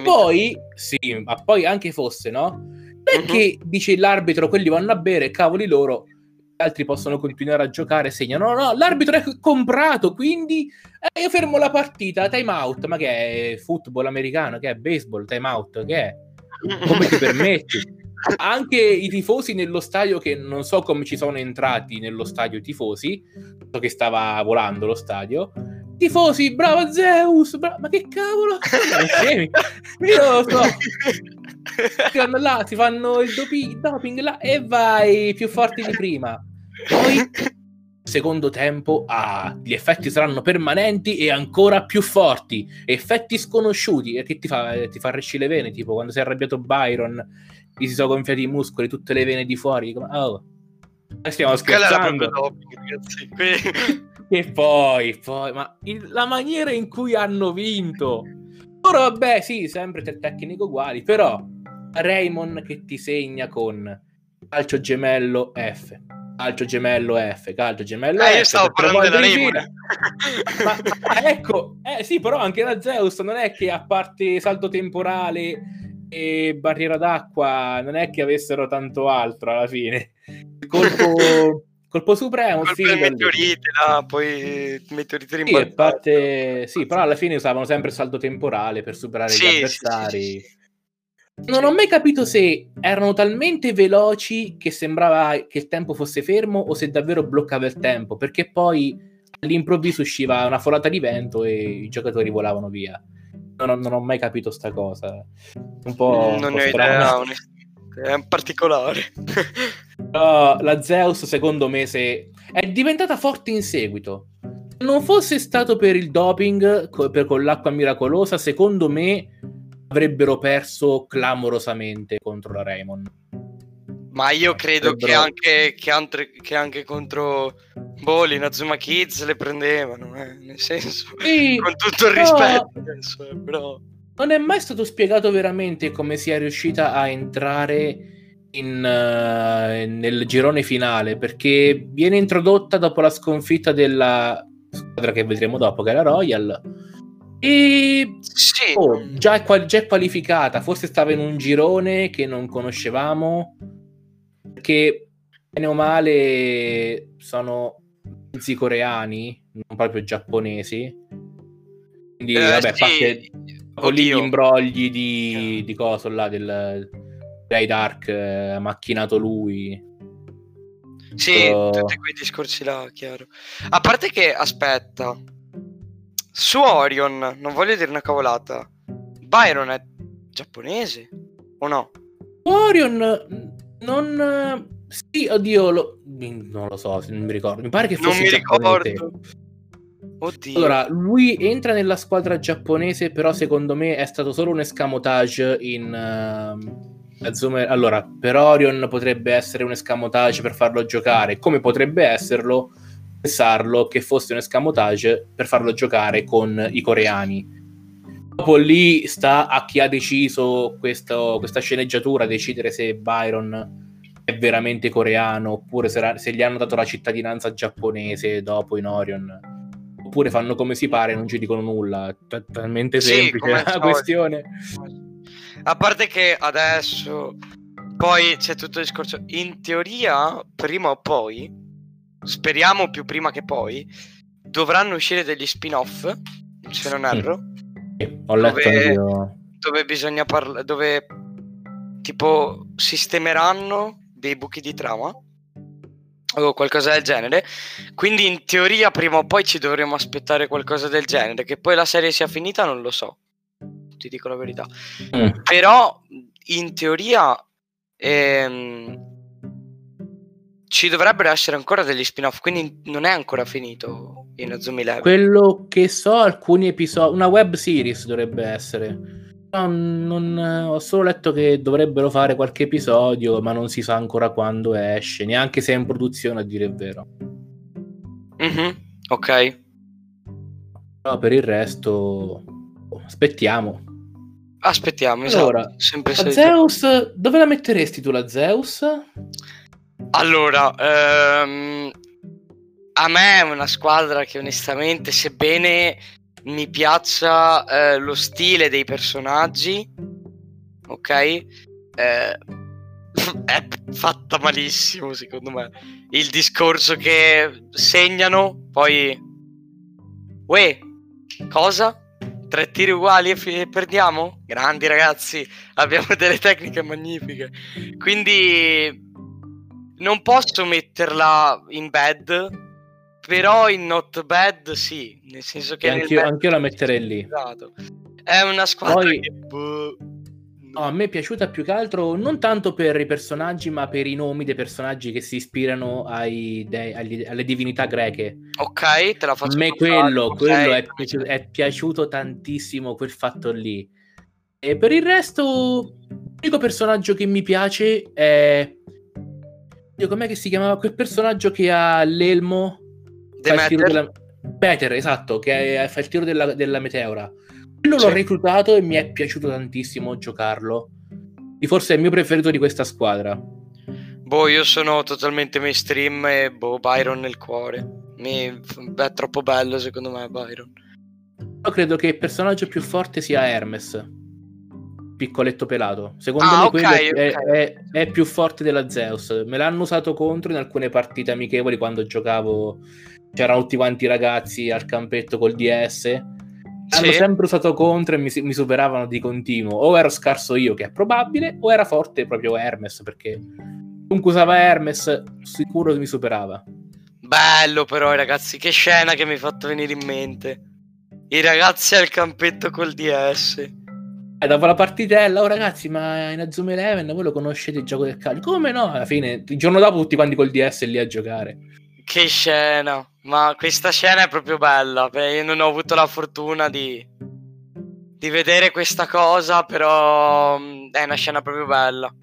Poi, sì, ma poi anche fosse, no? Perché uh-huh. dice l'arbitro, quelli vanno a bere, cavoli loro, gli altri possono continuare a giocare, segnano. No, no, l'arbitro è comprato, quindi eh, io fermo la partita, time out. Ma che è football americano? Che è baseball? Time out? Che è? <laughs> Come ti permetti? Anche i tifosi nello stadio, che non so come ci sono entrati nello stadio tifosi, so che stava volando lo stadio. Tifosi, bravo Zeus, bravo, ma che cavolo? <laughs> Io lo so. Si vanno là, si fanno il dopi- doping là e vai più forti di prima. Poi secondo tempo, ah, gli effetti saranno permanenti e ancora più forti. Effetti sconosciuti. E che ti fa? Ti fa resci le vene, tipo quando si è arrabbiato Byron, gli si sono gonfiati i muscoli, tutte le vene di fuori. Come, oh, stiamo scherzando. e poi, poi, ma il, la maniera in cui hanno vinto. Ora, vabbè, sì, sempre tre tecniche uguali, però Raymond che ti segna con calcio gemello F calcio gemello F, calcio gemello eh, F. Io stavo parlando della Raymond. ma, ma, ecco, eh, sì, però anche la Zeus non è che a parte salto temporale e barriera d'acqua, non è che avessero tanto altro alla fine. Il <laughs> colpo, colpo supremo, colpo il meteorite, là, poi meteorite. Sì, parte... sì, però alla fine usavano sempre il saldo temporale per superare sì, gli avversari. Sì, sì, non ho mai capito se erano talmente veloci che sembrava che il tempo fosse fermo o se davvero bloccava il tempo, perché poi all'improvviso usciva una folata di vento e i giocatori volavano via. Non ho, non ho mai capito sta cosa. Un po'. Non ne ho idea, è un particolare. <laughs> Però la Zeus, secondo me, se è diventata forte in seguito. Se non fosse stato per il doping, per, con l'acqua miracolosa, secondo me avrebbero perso clamorosamente contro la Raymond. Ma io credo avrebbero... che, anche, che, anche, che anche contro boh, Nazuma Kids le prendevano, eh, nel senso, sì, con tutto il rispetto. Adesso, eh, però... Non è mai stato spiegato veramente come sia riuscita a entrare in, uh, nel girone finale, perché viene introdotta dopo la sconfitta della squadra che vedremo dopo, che è la Royal e sì. oh, già, è qual- già, è qualificata, forse stava in un girone che non conoscevamo, perché bene o male sono mezzi coreani, non proprio giapponesi. Quindi, eh, vabbè, sì. parte con gli imbrogli di, di coso là del Day Dark eh, macchinato lui. Sì, so... tutti quei discorsi là, chiaro. A parte che, aspetta, su Orion, non voglio dire una cavolata. Byron è giapponese o no? Orion non sì, oddio, lo... non lo so, non mi ricordo. Mi pare che fosse Non mi giapponese. ricordo. Oddio. Allora, lui entra nella squadra giapponese, però secondo me è stato solo un escamotage in uh. Allora, per Orion potrebbe essere un escamotage per farlo giocare, come potrebbe esserlo pensarlo che fosse un escamotage per farlo giocare con i coreani. Dopo lì sta a chi ha deciso questo, questa sceneggiatura decidere se Byron è veramente coreano oppure se, se, gli hanno dato la cittadinanza giapponese dopo in Orion. Oppure fanno come si pare e non ci dicono nulla. È talmente semplice sì, la questione. A parte che adesso poi c'è tutto il discorso. In teoria, prima o poi speriamo più prima che poi, dovranno uscire degli spin-off, se non erro. Sì, ho letto dove, dove bisogna parlare, dove tipo sistemeranno dei buchi di trama o qualcosa del genere. Quindi in teoria prima o poi ci dovremo aspettare qualcosa del genere. Che poi la serie sia finita non lo so. Ti dico la verità. Mm. Però in teoria ehm, ci dovrebbero essere ancora degli spin-off, quindi non è ancora finito in Azumi Level. Quello che so, alcuni episodi, una web series dovrebbe essere. No, non, ho solo letto che dovrebbero fare qualche episodio, ma non si sa ancora quando esce, neanche se è in produzione a dire il vero. Mm-hmm, ok. Però per il resto aspettiamo. Aspettiamo, esatto. Allora, Sempre la Zeus, dove la metteresti tu la Zeus? Allora, ehm, a me è una squadra che onestamente, sebbene mi piaccia eh, lo stile dei personaggi, ok, eh, <laughs> è fatta malissimo secondo me. Il discorso che segnano, poi... Uè, cosa? Tre tiri uguali e perdiamo? Grandi ragazzi, abbiamo delle tecniche magnifiche. Quindi non posso metterla in bad, però in not bad sì, nel senso che... Anch'io, anch'io la metterei lì. Esatto. È una squadra Poi... che... Boh, No, a me è piaciuta più che altro non tanto per i personaggi, ma per i nomi dei personaggi che si ispirano ai de- agli, alle divinità greche. Ok, te la faccio. A me quello, okay. quello è, piaciuto, è, piaciuto tantissimo quel fatto lì. E per il resto, l'unico personaggio che mi piace è com'è che si chiamava quel personaggio che ha l'elmo? Demeter? Della... Peter, esatto, che fa il tiro della, della meteora. Quello sì. l'ho reclutato e mi è piaciuto tantissimo giocarlo. E forse è il mio preferito di questa squadra. Boh, io sono totalmente mainstream e boh, Byron nel cuore. Mi... È troppo bello secondo me Byron. Io credo che il personaggio più forte sia Hermes. Piccoletto pelato. Secondo ah, me okay, quello okay. È, è, è, più forte della Zeus. Me l'hanno usato contro in alcune partite amichevoli quando giocavo. C'erano tutti quanti ragazzi al campetto col DS. Sì. Hanno sempre usato contro e mi, mi, superavano di continuo. O ero scarso io, che è probabile, o era forte proprio Hermes, perché comunque usava Hermes, sicuro mi superava. Bello però, ragazzi, che scena che mi hai fatto venire in mente. I ragazzi al campetto col DS. E dopo la partitella, oh ragazzi, ma in Azum Eleven voi lo conoscete il gioco del calcio? Come no? Alla fine, il giorno dopo tutti quanti col DS lì a giocare. Che scena, ma questa scena è proprio bella. Io non ho avuto la fortuna di, di vedere questa cosa, però mm, è una scena proprio bella.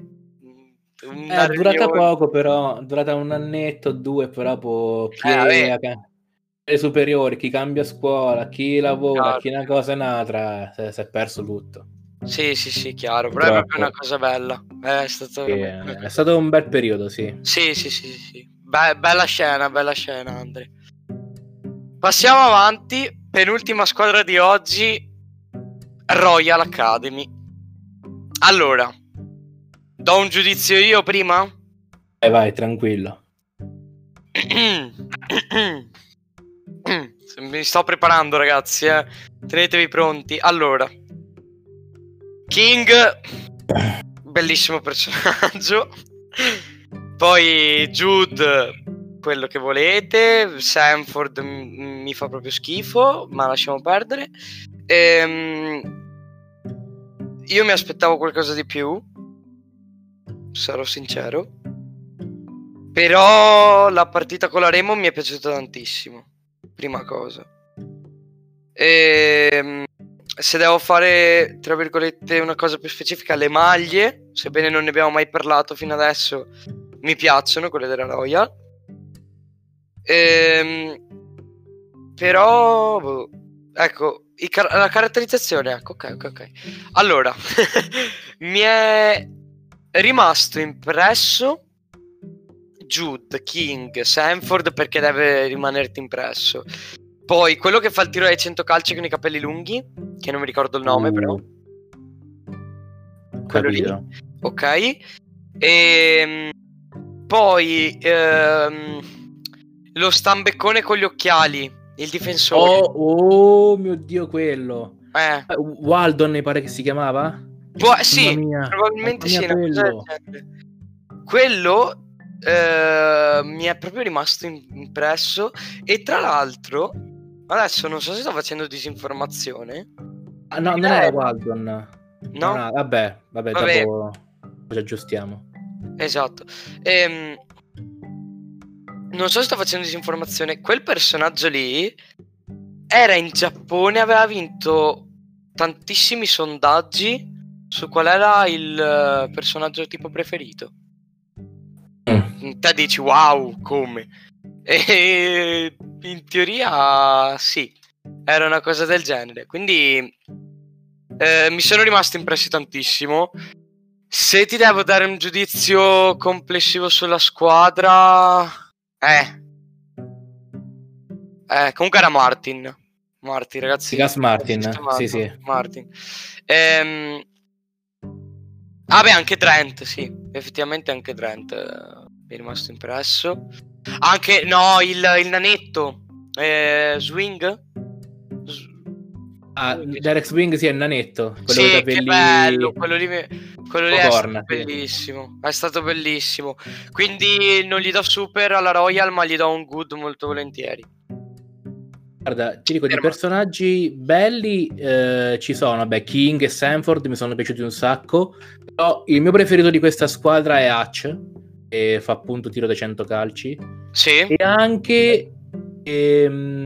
È durata poco, però, è durata un annetto, due, però può... Chi eh, è, le superiori, chi cambia scuola, chi lavora, chiaro. chi una cosa e un'altra, si è perso tutto. Sì, sì, sì, chiaro, però è proprio una cosa bella. È stato... Sì, è stato un bel periodo, sì. Sì, sì, sì, sì. Be- bella scena, bella scena, Andre. Passiamo avanti, penultima squadra di oggi, Royal Academy. Allora, do un giudizio io prima? Vai, vai, tranquillo. <clears throat> Mi sto preparando, ragazzi, eh. Tenetevi pronti. Allora, King, bellissimo personaggio. Poi Jude, quello che volete. Sanford m- mi fa proprio schifo, ma lasciamo perdere. Ehm, io mi aspettavo qualcosa di più, sarò sincero. Però la partita con la Remo mi è piaciuta tantissimo. Prima cosa. Ehm se devo fare, tra virgolette, una cosa più specifica, le maglie, sebbene non ne abbiamo mai parlato fino adesso, mi piacciono quelle della Royal. Ehm, però, boh, ecco, car- la caratterizzazione, ecco, ok, ok, ok. Allora, <laughs> mi è rimasto impresso Jude, King, Sanford perché deve rimanerti impresso. Poi quello che fa il tiro ai 100 calci con i capelli lunghi, che non mi ricordo il nome, uh, però. Quello lì. Ok. E ehm, poi ehm, lo stambeccone con gli occhiali, il difensore. Oh, oh mio dio, quello. Eh. eh Waldon mi pare che si chiamava? Può, sì, probabilmente sì. Quello, quello eh, mi è proprio rimasto impresso. E tra l'altro, Adesso non so se sto facendo disinformazione. Ah, no, non era Waldon. No? no, no vabbè, vabbè, vabbè, dopo ci aggiustiamo. Esatto. Ehm, non so se sto facendo disinformazione. Quel personaggio lì era in Giappone, aveva vinto tantissimi sondaggi su qual era il eh, personaggio tipo preferito. Mm. Te dici wow, come? E in teoria sì, era una cosa del genere. Quindi eh, mi sono rimasto impressi tantissimo. Se ti devo dare un giudizio complessivo sulla squadra, eh. Eh, comunque era Martin. Martin, ragazzi. Gas Martin, sì, sì. Martin. Ehm... Ah, beh, anche Trent, sì. Effettivamente anche Trent eh, mi è rimasto impresso. Anche, no, il, il nanetto. Eh, swing? Ah, Derek Swing sì, è il nanetto. Quello sì, capelli... che bello, quello lì, quello lì è stato bellissimo. È stato bellissimo. Quindi non gli do super alla Royal, ma gli do un good molto volentieri. Guarda, ti dico, di personaggi belli eh, ci sono, vabbè, King e Sanford mi sono piaciuti un sacco, però il mio preferito di questa squadra è Hatch, che fa appunto tiro da 100 calci. Sì. E anche ehm,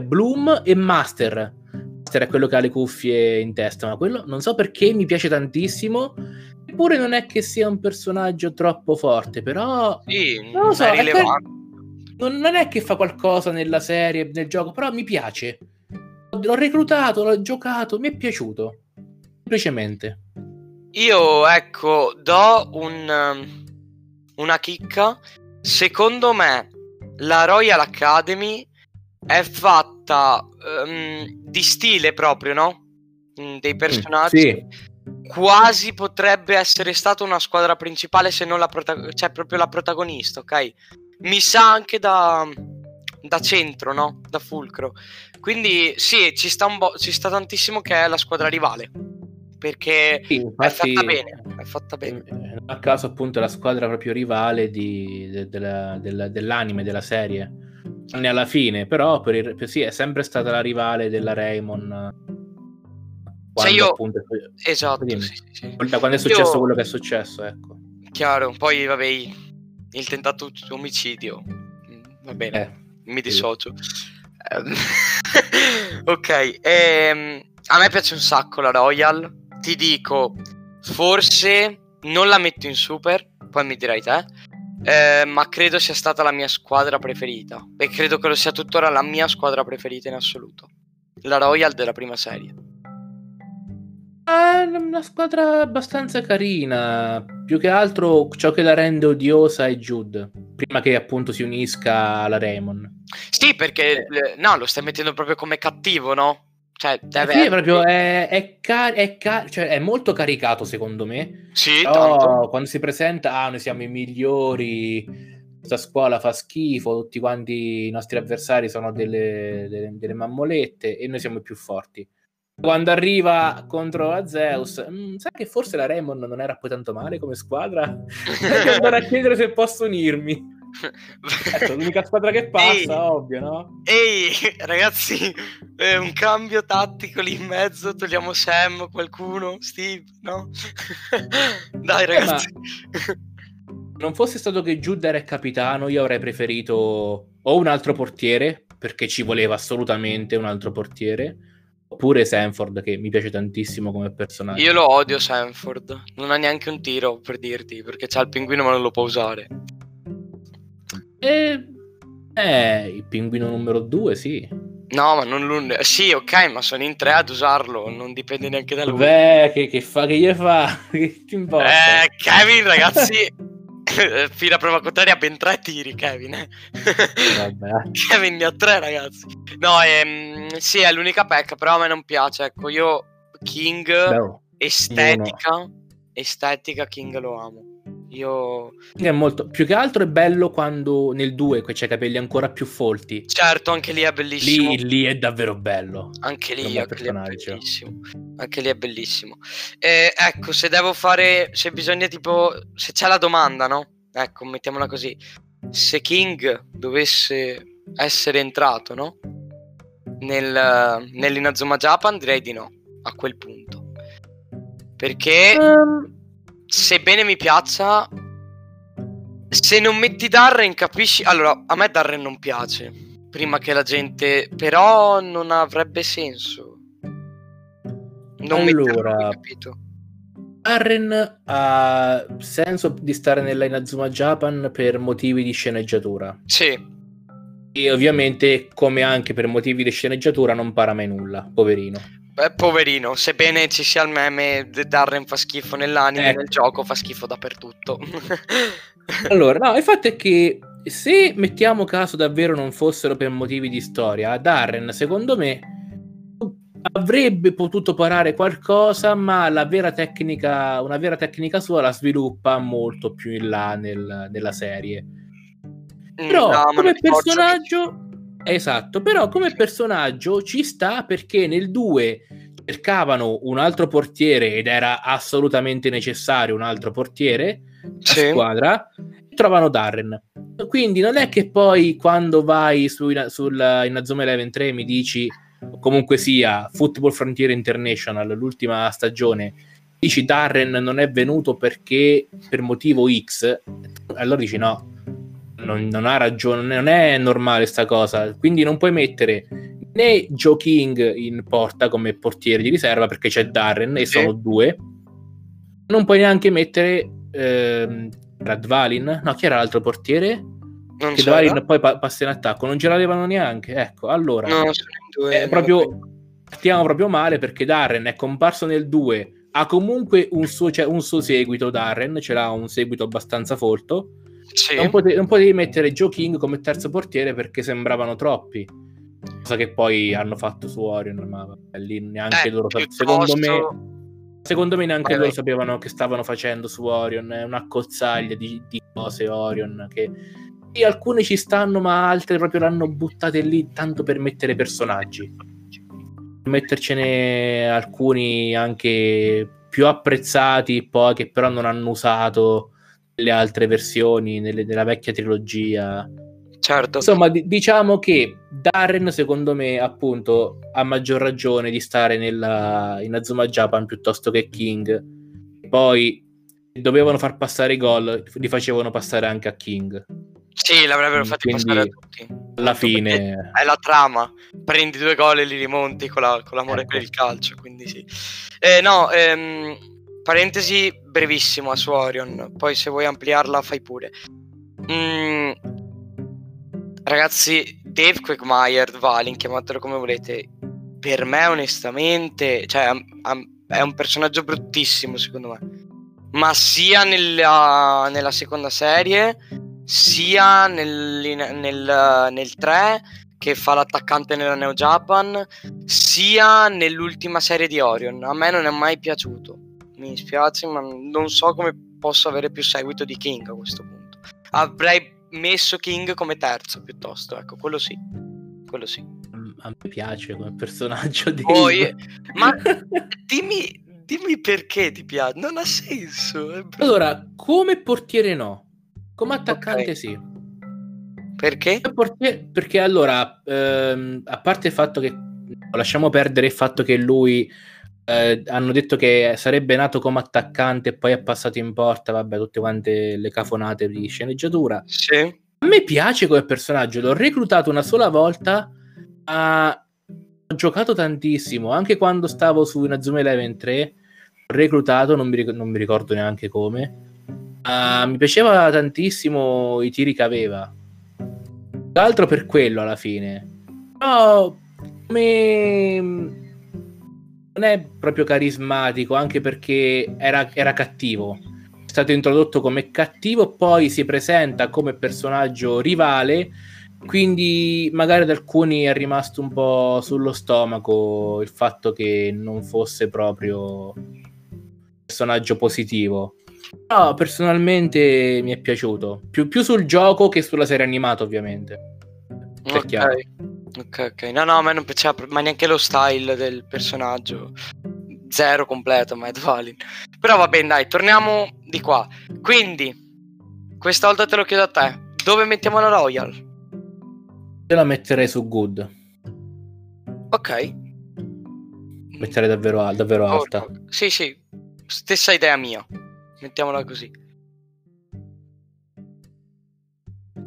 Bloom e Master. Master è quello che ha le cuffie in testa, ma quello non so perché mi piace tantissimo. Eppure non è che sia un personaggio troppo forte, però... Sì, non lo so, è è non, non è che fa qualcosa nella serie, nel gioco, però mi piace. L'ho reclutato, l'ho giocato, mi è piaciuto. Semplicemente. Io, ecco, do un una chicca. Secondo me la Royal Academy è fatta um, di stile proprio, no? Mm, dei mm, personaggi. Sì. quasi potrebbe essere stata una squadra principale se non la protagonista, cioè proprio la protagonista, ok? Mi sa anche da, da centro, no? Da fulcro. Quindi sì, ci sta, bo- ci sta tantissimo che è la squadra rivale. Perché sì, infatti, è fatta bene. È fatta bene. Eh, a caso appunto la squadra proprio rivale di, de, de, de, dell'anime, della serie. Ne alla fine, però per il, per, sì, è sempre stata la rivale della Raymond cioè io... Appunto, esatto, sì, sì, sì. da quando è successo io... quello che è successo, ecco. Chiaro, poi vabbè, il tentato omicidio, mm, va bene, eh, mi dissocio. Ehm, <laughs> ok, ehm, a me piace un sacco la Royal, ti dico, forse non la metto in super, poi mi dirai te, eh, ma credo sia stata la mia squadra preferita e credo che lo sia tuttora la mia squadra preferita in assoluto. La Royal della prima serie. È una squadra abbastanza carina. Più che altro ciò che la rende odiosa è Jude. Prima che appunto si unisca alla Raymond. Sì, perché eh. no, lo stai mettendo proprio come cattivo, no? Cioè, deve sì, proprio è, è, car- è, car- cioè, è, molto caricato, secondo me. Sì, Però, quando si presenta, ah, noi siamo i migliori. Questa scuola fa schifo, tutti quanti i nostri avversari sono delle, delle, delle mammolette e noi siamo i più forti quando arriva contro a Zeus, mh, sai che forse la Raymond non era poi tanto male come squadra? <laughs> Devo andare a chiedere se posso unirmi. Ecco, l'unica squadra che passa, Ehi. ovvio, no? Ehi, <laughs> ragazzi, eh, un cambio tattico lì in mezzo, togliamo Sam, qualcuno, Steve, no? <laughs> Dai, ragazzi. Eh, non fosse stato che Jude era il capitano, io avrei preferito o un altro portiere, perché ci voleva assolutamente un altro portiere, Oppure Sanford, che mi piace tantissimo come personaggio. Io lo odio Sanford. Non ha neanche un tiro per dirti, perché c'ha il pinguino ma non lo può usare. E... Eh, il pinguino numero due, sì. No, ma non l'un... Sì, ok, ma sono in tre ad usarlo, non dipende neanche da lui. Beh, che, che fa, che gli fa? <laughs> che ti importa? Eh, Kevin, ragazzi... <laughs> fino a prova contraria ben tre tiri Kevin eh. <laughs> Kevin ne ha tre ragazzi no ehm, sì è l'unica pecca però a me non piace ecco io King no. estetica no. estetica King lo amo io... È molto... Più che altro è bello quando nel 2 c'è i capelli ancora più folti. Certo, anche lì è bellissimo. Lì, lì è davvero bello. Anche lì, anche lì è bellissimo. Anche lì è bellissimo. Eh, ecco, se devo fare... Se bisogna tipo... Se c'è la domanda, no? Ecco, mettiamola così. Se King dovesse essere entrato, no? Nel, nell'Inazuma Japan, direi di no. A quel punto. Perché... Um sebbene mi piaccia, se non metti Darren capisci... Allora, a me Darren non piace, prima che la gente... Però non avrebbe senso. Non allora, capito? Darren ha senso di stare nella Inazuma Japan per motivi di sceneggiatura. Sì. E ovviamente, come anche per motivi di sceneggiatura, non para mai nulla, poverino. Beh, poverino, sebbene ci sia il meme Darren fa schifo nell'anime, ecco. nel gioco fa schifo dappertutto. <laughs> allora, no, il fatto è che se mettiamo caso davvero non fossero per motivi di storia, Darren, secondo me, avrebbe potuto parare qualcosa, ma la vera tecnica, una vera tecnica sua la sviluppa molto più in là nel, nella serie. Mm, Però no, come personaggio... Esatto, però come personaggio ci sta perché nel 2 cercavano un altro portiere ed era assolutamente necessario un altro portiere sì. squadra e trovano Darren. Quindi non è che poi quando vai su, in, sul Inazuma Eleven 3 mi dici comunque sia Football Frontier International l'ultima stagione dici Darren non è venuto perché per motivo X allora dici no non, non, ha ragione, non è normale sta cosa. Quindi non puoi mettere né Joe King in porta come portiere di riserva perché c'è Darren e sì. sono due. Non puoi neanche mettere ehm, Radvalin. No, chi era l'altro portiere? Non che Radvalin poi pa- passa in attacco. Non ce l'avevano neanche. Ecco, allora. No, due, è proprio, partiamo proprio male perché Darren è comparso nel 2. Ha comunque un suo, cioè, un suo seguito, Darren, ce l'ha un seguito abbastanza folto sì. Non, potevi, non, potevi, mettere Joe King come terzo portiere perché sembravano troppi. Cosa che poi hanno fatto su Orion, ma lì neanche eh, loro. Secondo me, secondo me neanche vai, loro sapevano che stavano facendo su Orion. È una cozzaglia di, di cose Orion che e alcune ci stanno, ma altre proprio l'hanno buttate lì tanto per mettere personaggi. Mettercene alcuni anche più apprezzati, poi che però non hanno usato le altre versioni nelle, nella vecchia trilogia. Certo. Insomma, d- diciamo che Darren, secondo me, appunto, ha maggior ragione di stare nella, in Azuma Japan piuttosto che King. Poi dovevano far passare i gol, li facevano passare anche a King. Sì, l'avrebbero fatto passare a tutti. Alla fine è la trama. Prendi due gol e li rimonti con, la, con l'amore ecco. per il calcio. Quindi sì. Eh, no, ehm, parentesi brevissimo su Orion. Poi se vuoi ampliarla, fai pure. Mm, ragazzi, Dave Quagmire, Valin, chiamatelo come volete. Per me, onestamente, cioè, è un personaggio bruttissimo, secondo me. Ma sia nella, nella seconda serie sia nel, nel, nel 3 che fa l'attaccante nella Neo Japan, sia nell'ultima serie di Orion. A me non è mai piaciuto. Mi dispiace, ma non so come posso avere più seguito di King a questo punto. Avrei messo King come terzo piuttosto, ecco, quello sì. Quello sì. A me piace come personaggio di Poi, ma <laughs> dimmi, dimmi perché ti piace, non ha senso. Allora, come portiere no? Come attaccante okay. sì. Perché? Perché allora, ehm, a parte il fatto che lasciamo perdere il fatto che lui eh, hanno detto che sarebbe nato come attaccante e poi è passato in porta, vabbè, tutte quante le cafonate di sceneggiatura. Sì. A me piace come personaggio, l'ho reclutato una sola volta, ma ho giocato tantissimo, anche quando stavo su Inazuma Eleven 3, ho reclutato, non mi, ric- non mi ricordo neanche come Uh, mi piaceva tantissimo i tiri che aveva. Tra l'altro per quello alla fine. Però come non è proprio carismatico, anche perché era, era cattivo. È stato introdotto come cattivo, poi si presenta come personaggio rivale. Quindi magari ad alcuni è rimasto un po' sullo stomaco il fatto che non fosse proprio un personaggio positivo. No, personalmente mi è piaciuto. Più, più, sul gioco che sulla serie animata, ovviamente. Ok, ok, ok. No, no, a me non piaceva, ma neanche lo style del personaggio. Zero completo, Mad Valin. Però va bene, dai, torniamo di qua. Quindi, questa volta te lo chiedo a te. Dove mettiamo la Royal? Te la metterei su Good. Ok. Metterei davvero, davvero alta. Sì, sì. Stessa idea mia mettiamola così.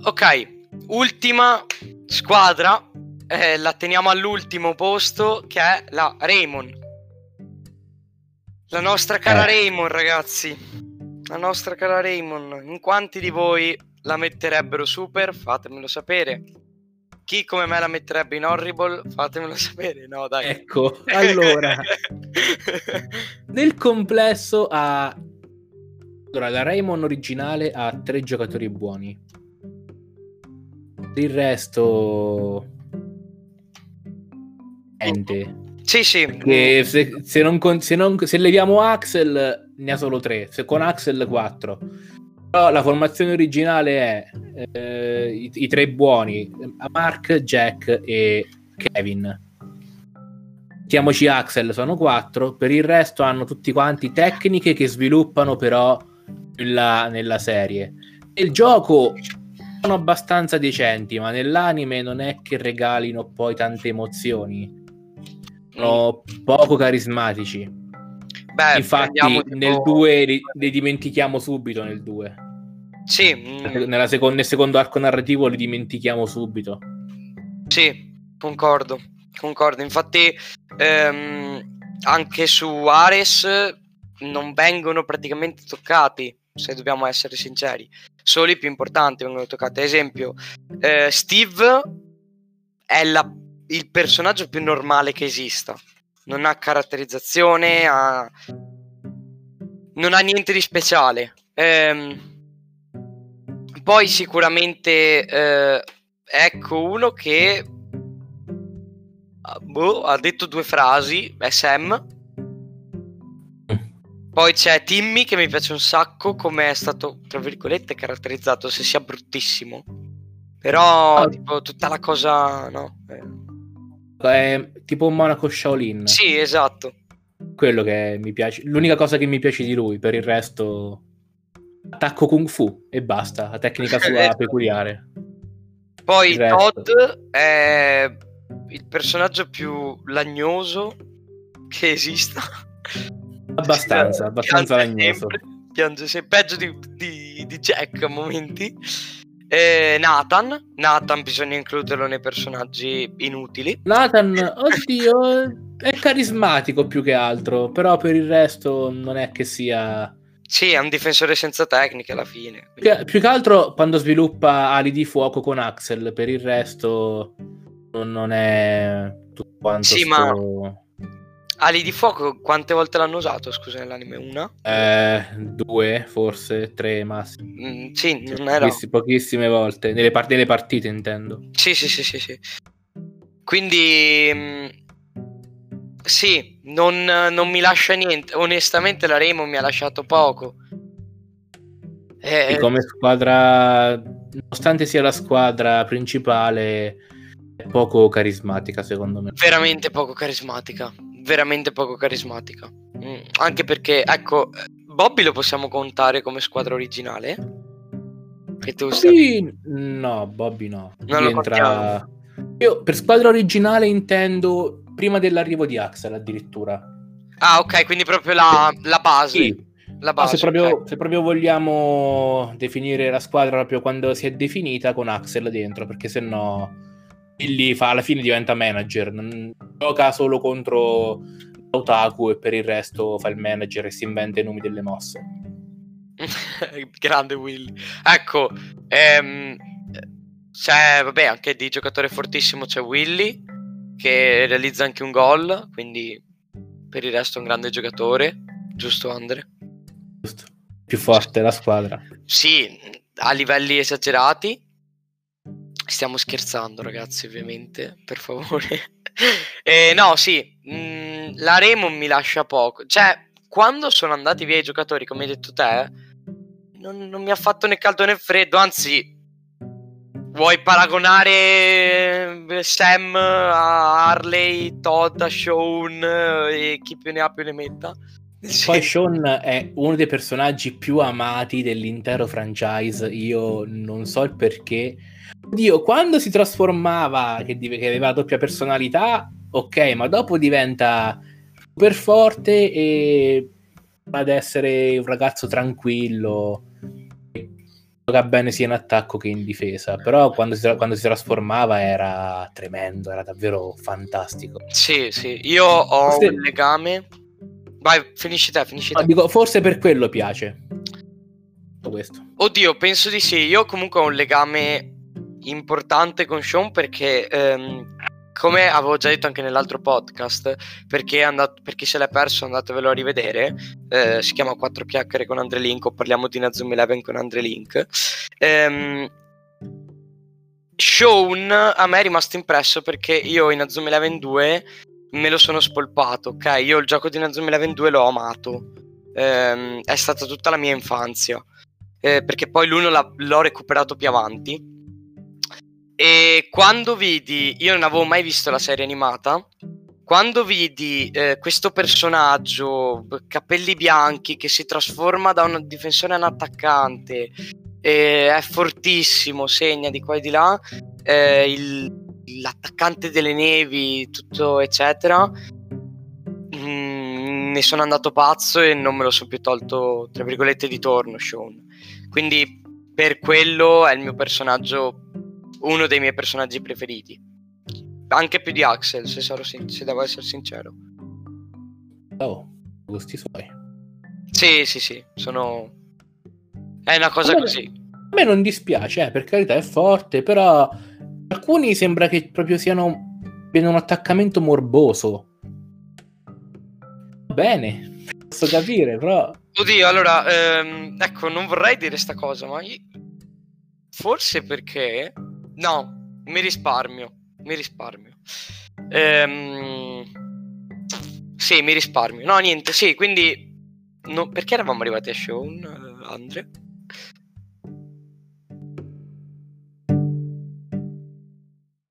Ok, ultima squadra, eh, la teniamo all'ultimo posto che è la Raymond. La nostra cara eh. Raymond, ragazzi. La nostra cara Raymond. In quanti di voi la metterebbero super? Fatemelo sapere. Chi come me la metterebbe in horrible? Fatemelo sapere. No, dai. Ecco, <laughs> allora. <laughs> nel complesso ha allora, la Raymond originale ha tre giocatori buoni. Il resto... Niente. Sì, sì. Se, se, non, se, non, se, leviamo Axel, ne ha solo tre. Se con Axel, quattro. Però la formazione originale è eh, i, i, tre buoni: Mark, Jack e Kevin. Mettiamoci Axel, sono quattro. Per il resto hanno tutti quanti tecniche che sviluppano però nella, nella serie. Il gioco sono abbastanza decenti, ma nell'anime non è che regalino poi tante emozioni. Sono poco carismatici. Beh, Infatti, nel 2 li, li, dimentichiamo subito. Nel 2, sì, Nella seconda, nel secondo arco narrativo li dimentichiamo subito. Sì, concordo. Concordo. Infatti, ehm, anche su Ares non vengono praticamente toccati se dobbiamo essere sinceri. Solo i più importanti vengono toccati. Ad esempio, eh, Steve è la, il personaggio più normale che esista. Non ha caratterizzazione, ha... non ha niente di speciale. Ehm, poi sicuramente eh, ecco uno che boh, ha detto due frasi, è Sam Poi c'è Timmy che mi piace un sacco, come è stato, tra virgolette, caratterizzato, se sia bruttissimo. Però, oh. tipo, tutta la cosa, no? Eh. È tipo un monaco Shaolin. Sì, esatto. Quello che mi piace, l'unica cosa che mi piace di lui, per il resto attacco kung fu e basta, la tecnica sua <laughs> esatto. peculiare. Poi Todd è il personaggio più lagnoso che esista. Abbastanza, abbastanza lagnoso. Sempre, piange sempre, peggio di, di, di Jack a momenti. Eh, Nathan, Nathan bisogna includerlo nei personaggi inutili. Nathan, oddio, è carismatico più che altro, però per il resto non è che sia... Sì, è un difensore senza tecniche alla fine. Più, più che altro quando sviluppa ali di fuoco con Axel, per il resto non è tutto quanto... Sì, sto... ma Ali di fuoco quante volte l'hanno usato, scusa, nell'anime? Una? Eh, due, forse, tre massimo. Mm, sì, non era... Pochiss- pochissime volte, nelle, part- nelle, partite intendo. Sì, sì, sì, sì, sì. Quindi... Mm, sì, non, non, mi lascia niente. Onestamente la Remo mi ha lasciato poco. Eh, come squadra, nonostante sia la squadra principale, è poco carismatica secondo me. Veramente poco carismatica veramente poco carismatica. Mm, anche perché, ecco, Bobby lo possiamo contare come squadra originale? Che tu stai... No, Bobby no. Non Rientra... Io per squadra originale intendo prima dell'arrivo di Axel addirittura. Ah, ok, quindi proprio la, la base. Sì. La base no, se, proprio, okay. se, proprio, vogliamo definire la squadra proprio quando si è definita con Axel dentro, perché se no lì fa, alla fine diventa manager, non gioca solo contro Otaku e per il resto fa il manager e si inventa i nomi delle mosse. <laughs> Grande Willy. Ecco, ehm, c'è, vabbè, anche di giocatore fortissimo c'è Willy che realizza anche un gol, quindi per il resto è un grande giocatore, giusto Andre? Giusto. Più forte la squadra. Sì, a livelli esagerati, Stiamo scherzando, ragazzi, ovviamente, per favore. <laughs> eh, no, sì, mh, mm, la Remo mi lascia poco. Cioè, quando sono andati via i giocatori, come hai detto te, non, non mi ha fatto né caldo né freddo, anzi, Vuoi paragonare eh, Sam a Harley, Todd, a Sean e chi più ne ha più ne metta? Sì. Poi Sean è uno dei personaggi più amati dell'intero franchise. Io non so il perché, Dio, quando si trasformava, che, che aveva doppia personalità, ok, ma dopo diventa super forte e ad essere un ragazzo tranquillo gioca bene sia in attacco che in difesa. Però quando si, quando si, trasformava era tremendo era davvero fantastico. Sì sì io ho forse... un legame. Vai finisci te finisci te. no, dico, forse per quello piace. Questo. Oddio penso di sì io comunque ho un legame importante con Sean perché, ehm, come avevo già detto anche nell'altro podcast, perché, andato, per chi se l'è perso andatevelo a rivedere, eh, si chiama 4 chiacchiere con Andre Link o parliamo di Nazum Eleven con Andre Link. Ehm, Sean a me è rimasto impresso perché io in Azum Eleven 2 me lo sono spolpato, ok? Io il gioco di Nazum Eleven 2 l'ho amato. Ehm, è stata tutta la mia infanzia. Eh, perché poi l'uno l'ho recuperato più avanti e quando vidi, io non avevo mai visto la serie animata, quando vidi eh, questo personaggio, capelli bianchi, che si trasforma da un difensore a un attaccante, eh, è fortissimo, segna di qua e di là, eh, il, l'attaccante delle nevi, tutto eccetera, mm, ne sono andato pazzo e non me lo sono più tolto, tra virgolette, di torno, Sean. Quindi per quello è il mio personaggio uno dei miei personaggi preferiti. Anche più di Axel, se, sarò sin- se devo essere sincero. Oh, gusti suoi. Sì, sì, sì, sono... È una cosa a me, così. A me non dispiace, eh, per carità è forte, però alcuni sembra che proprio siano... abbiano un attaccamento morboso. Bene, posso capire, però... Oddio, allora, ehm, ecco, non vorrei dire sta cosa, ma... Io... Forse perché No, mi risparmio. Mi risparmio. Ehm... Sì, mi risparmio. No, niente, sì, quindi no, perché eravamo arrivati a Sean, Andre?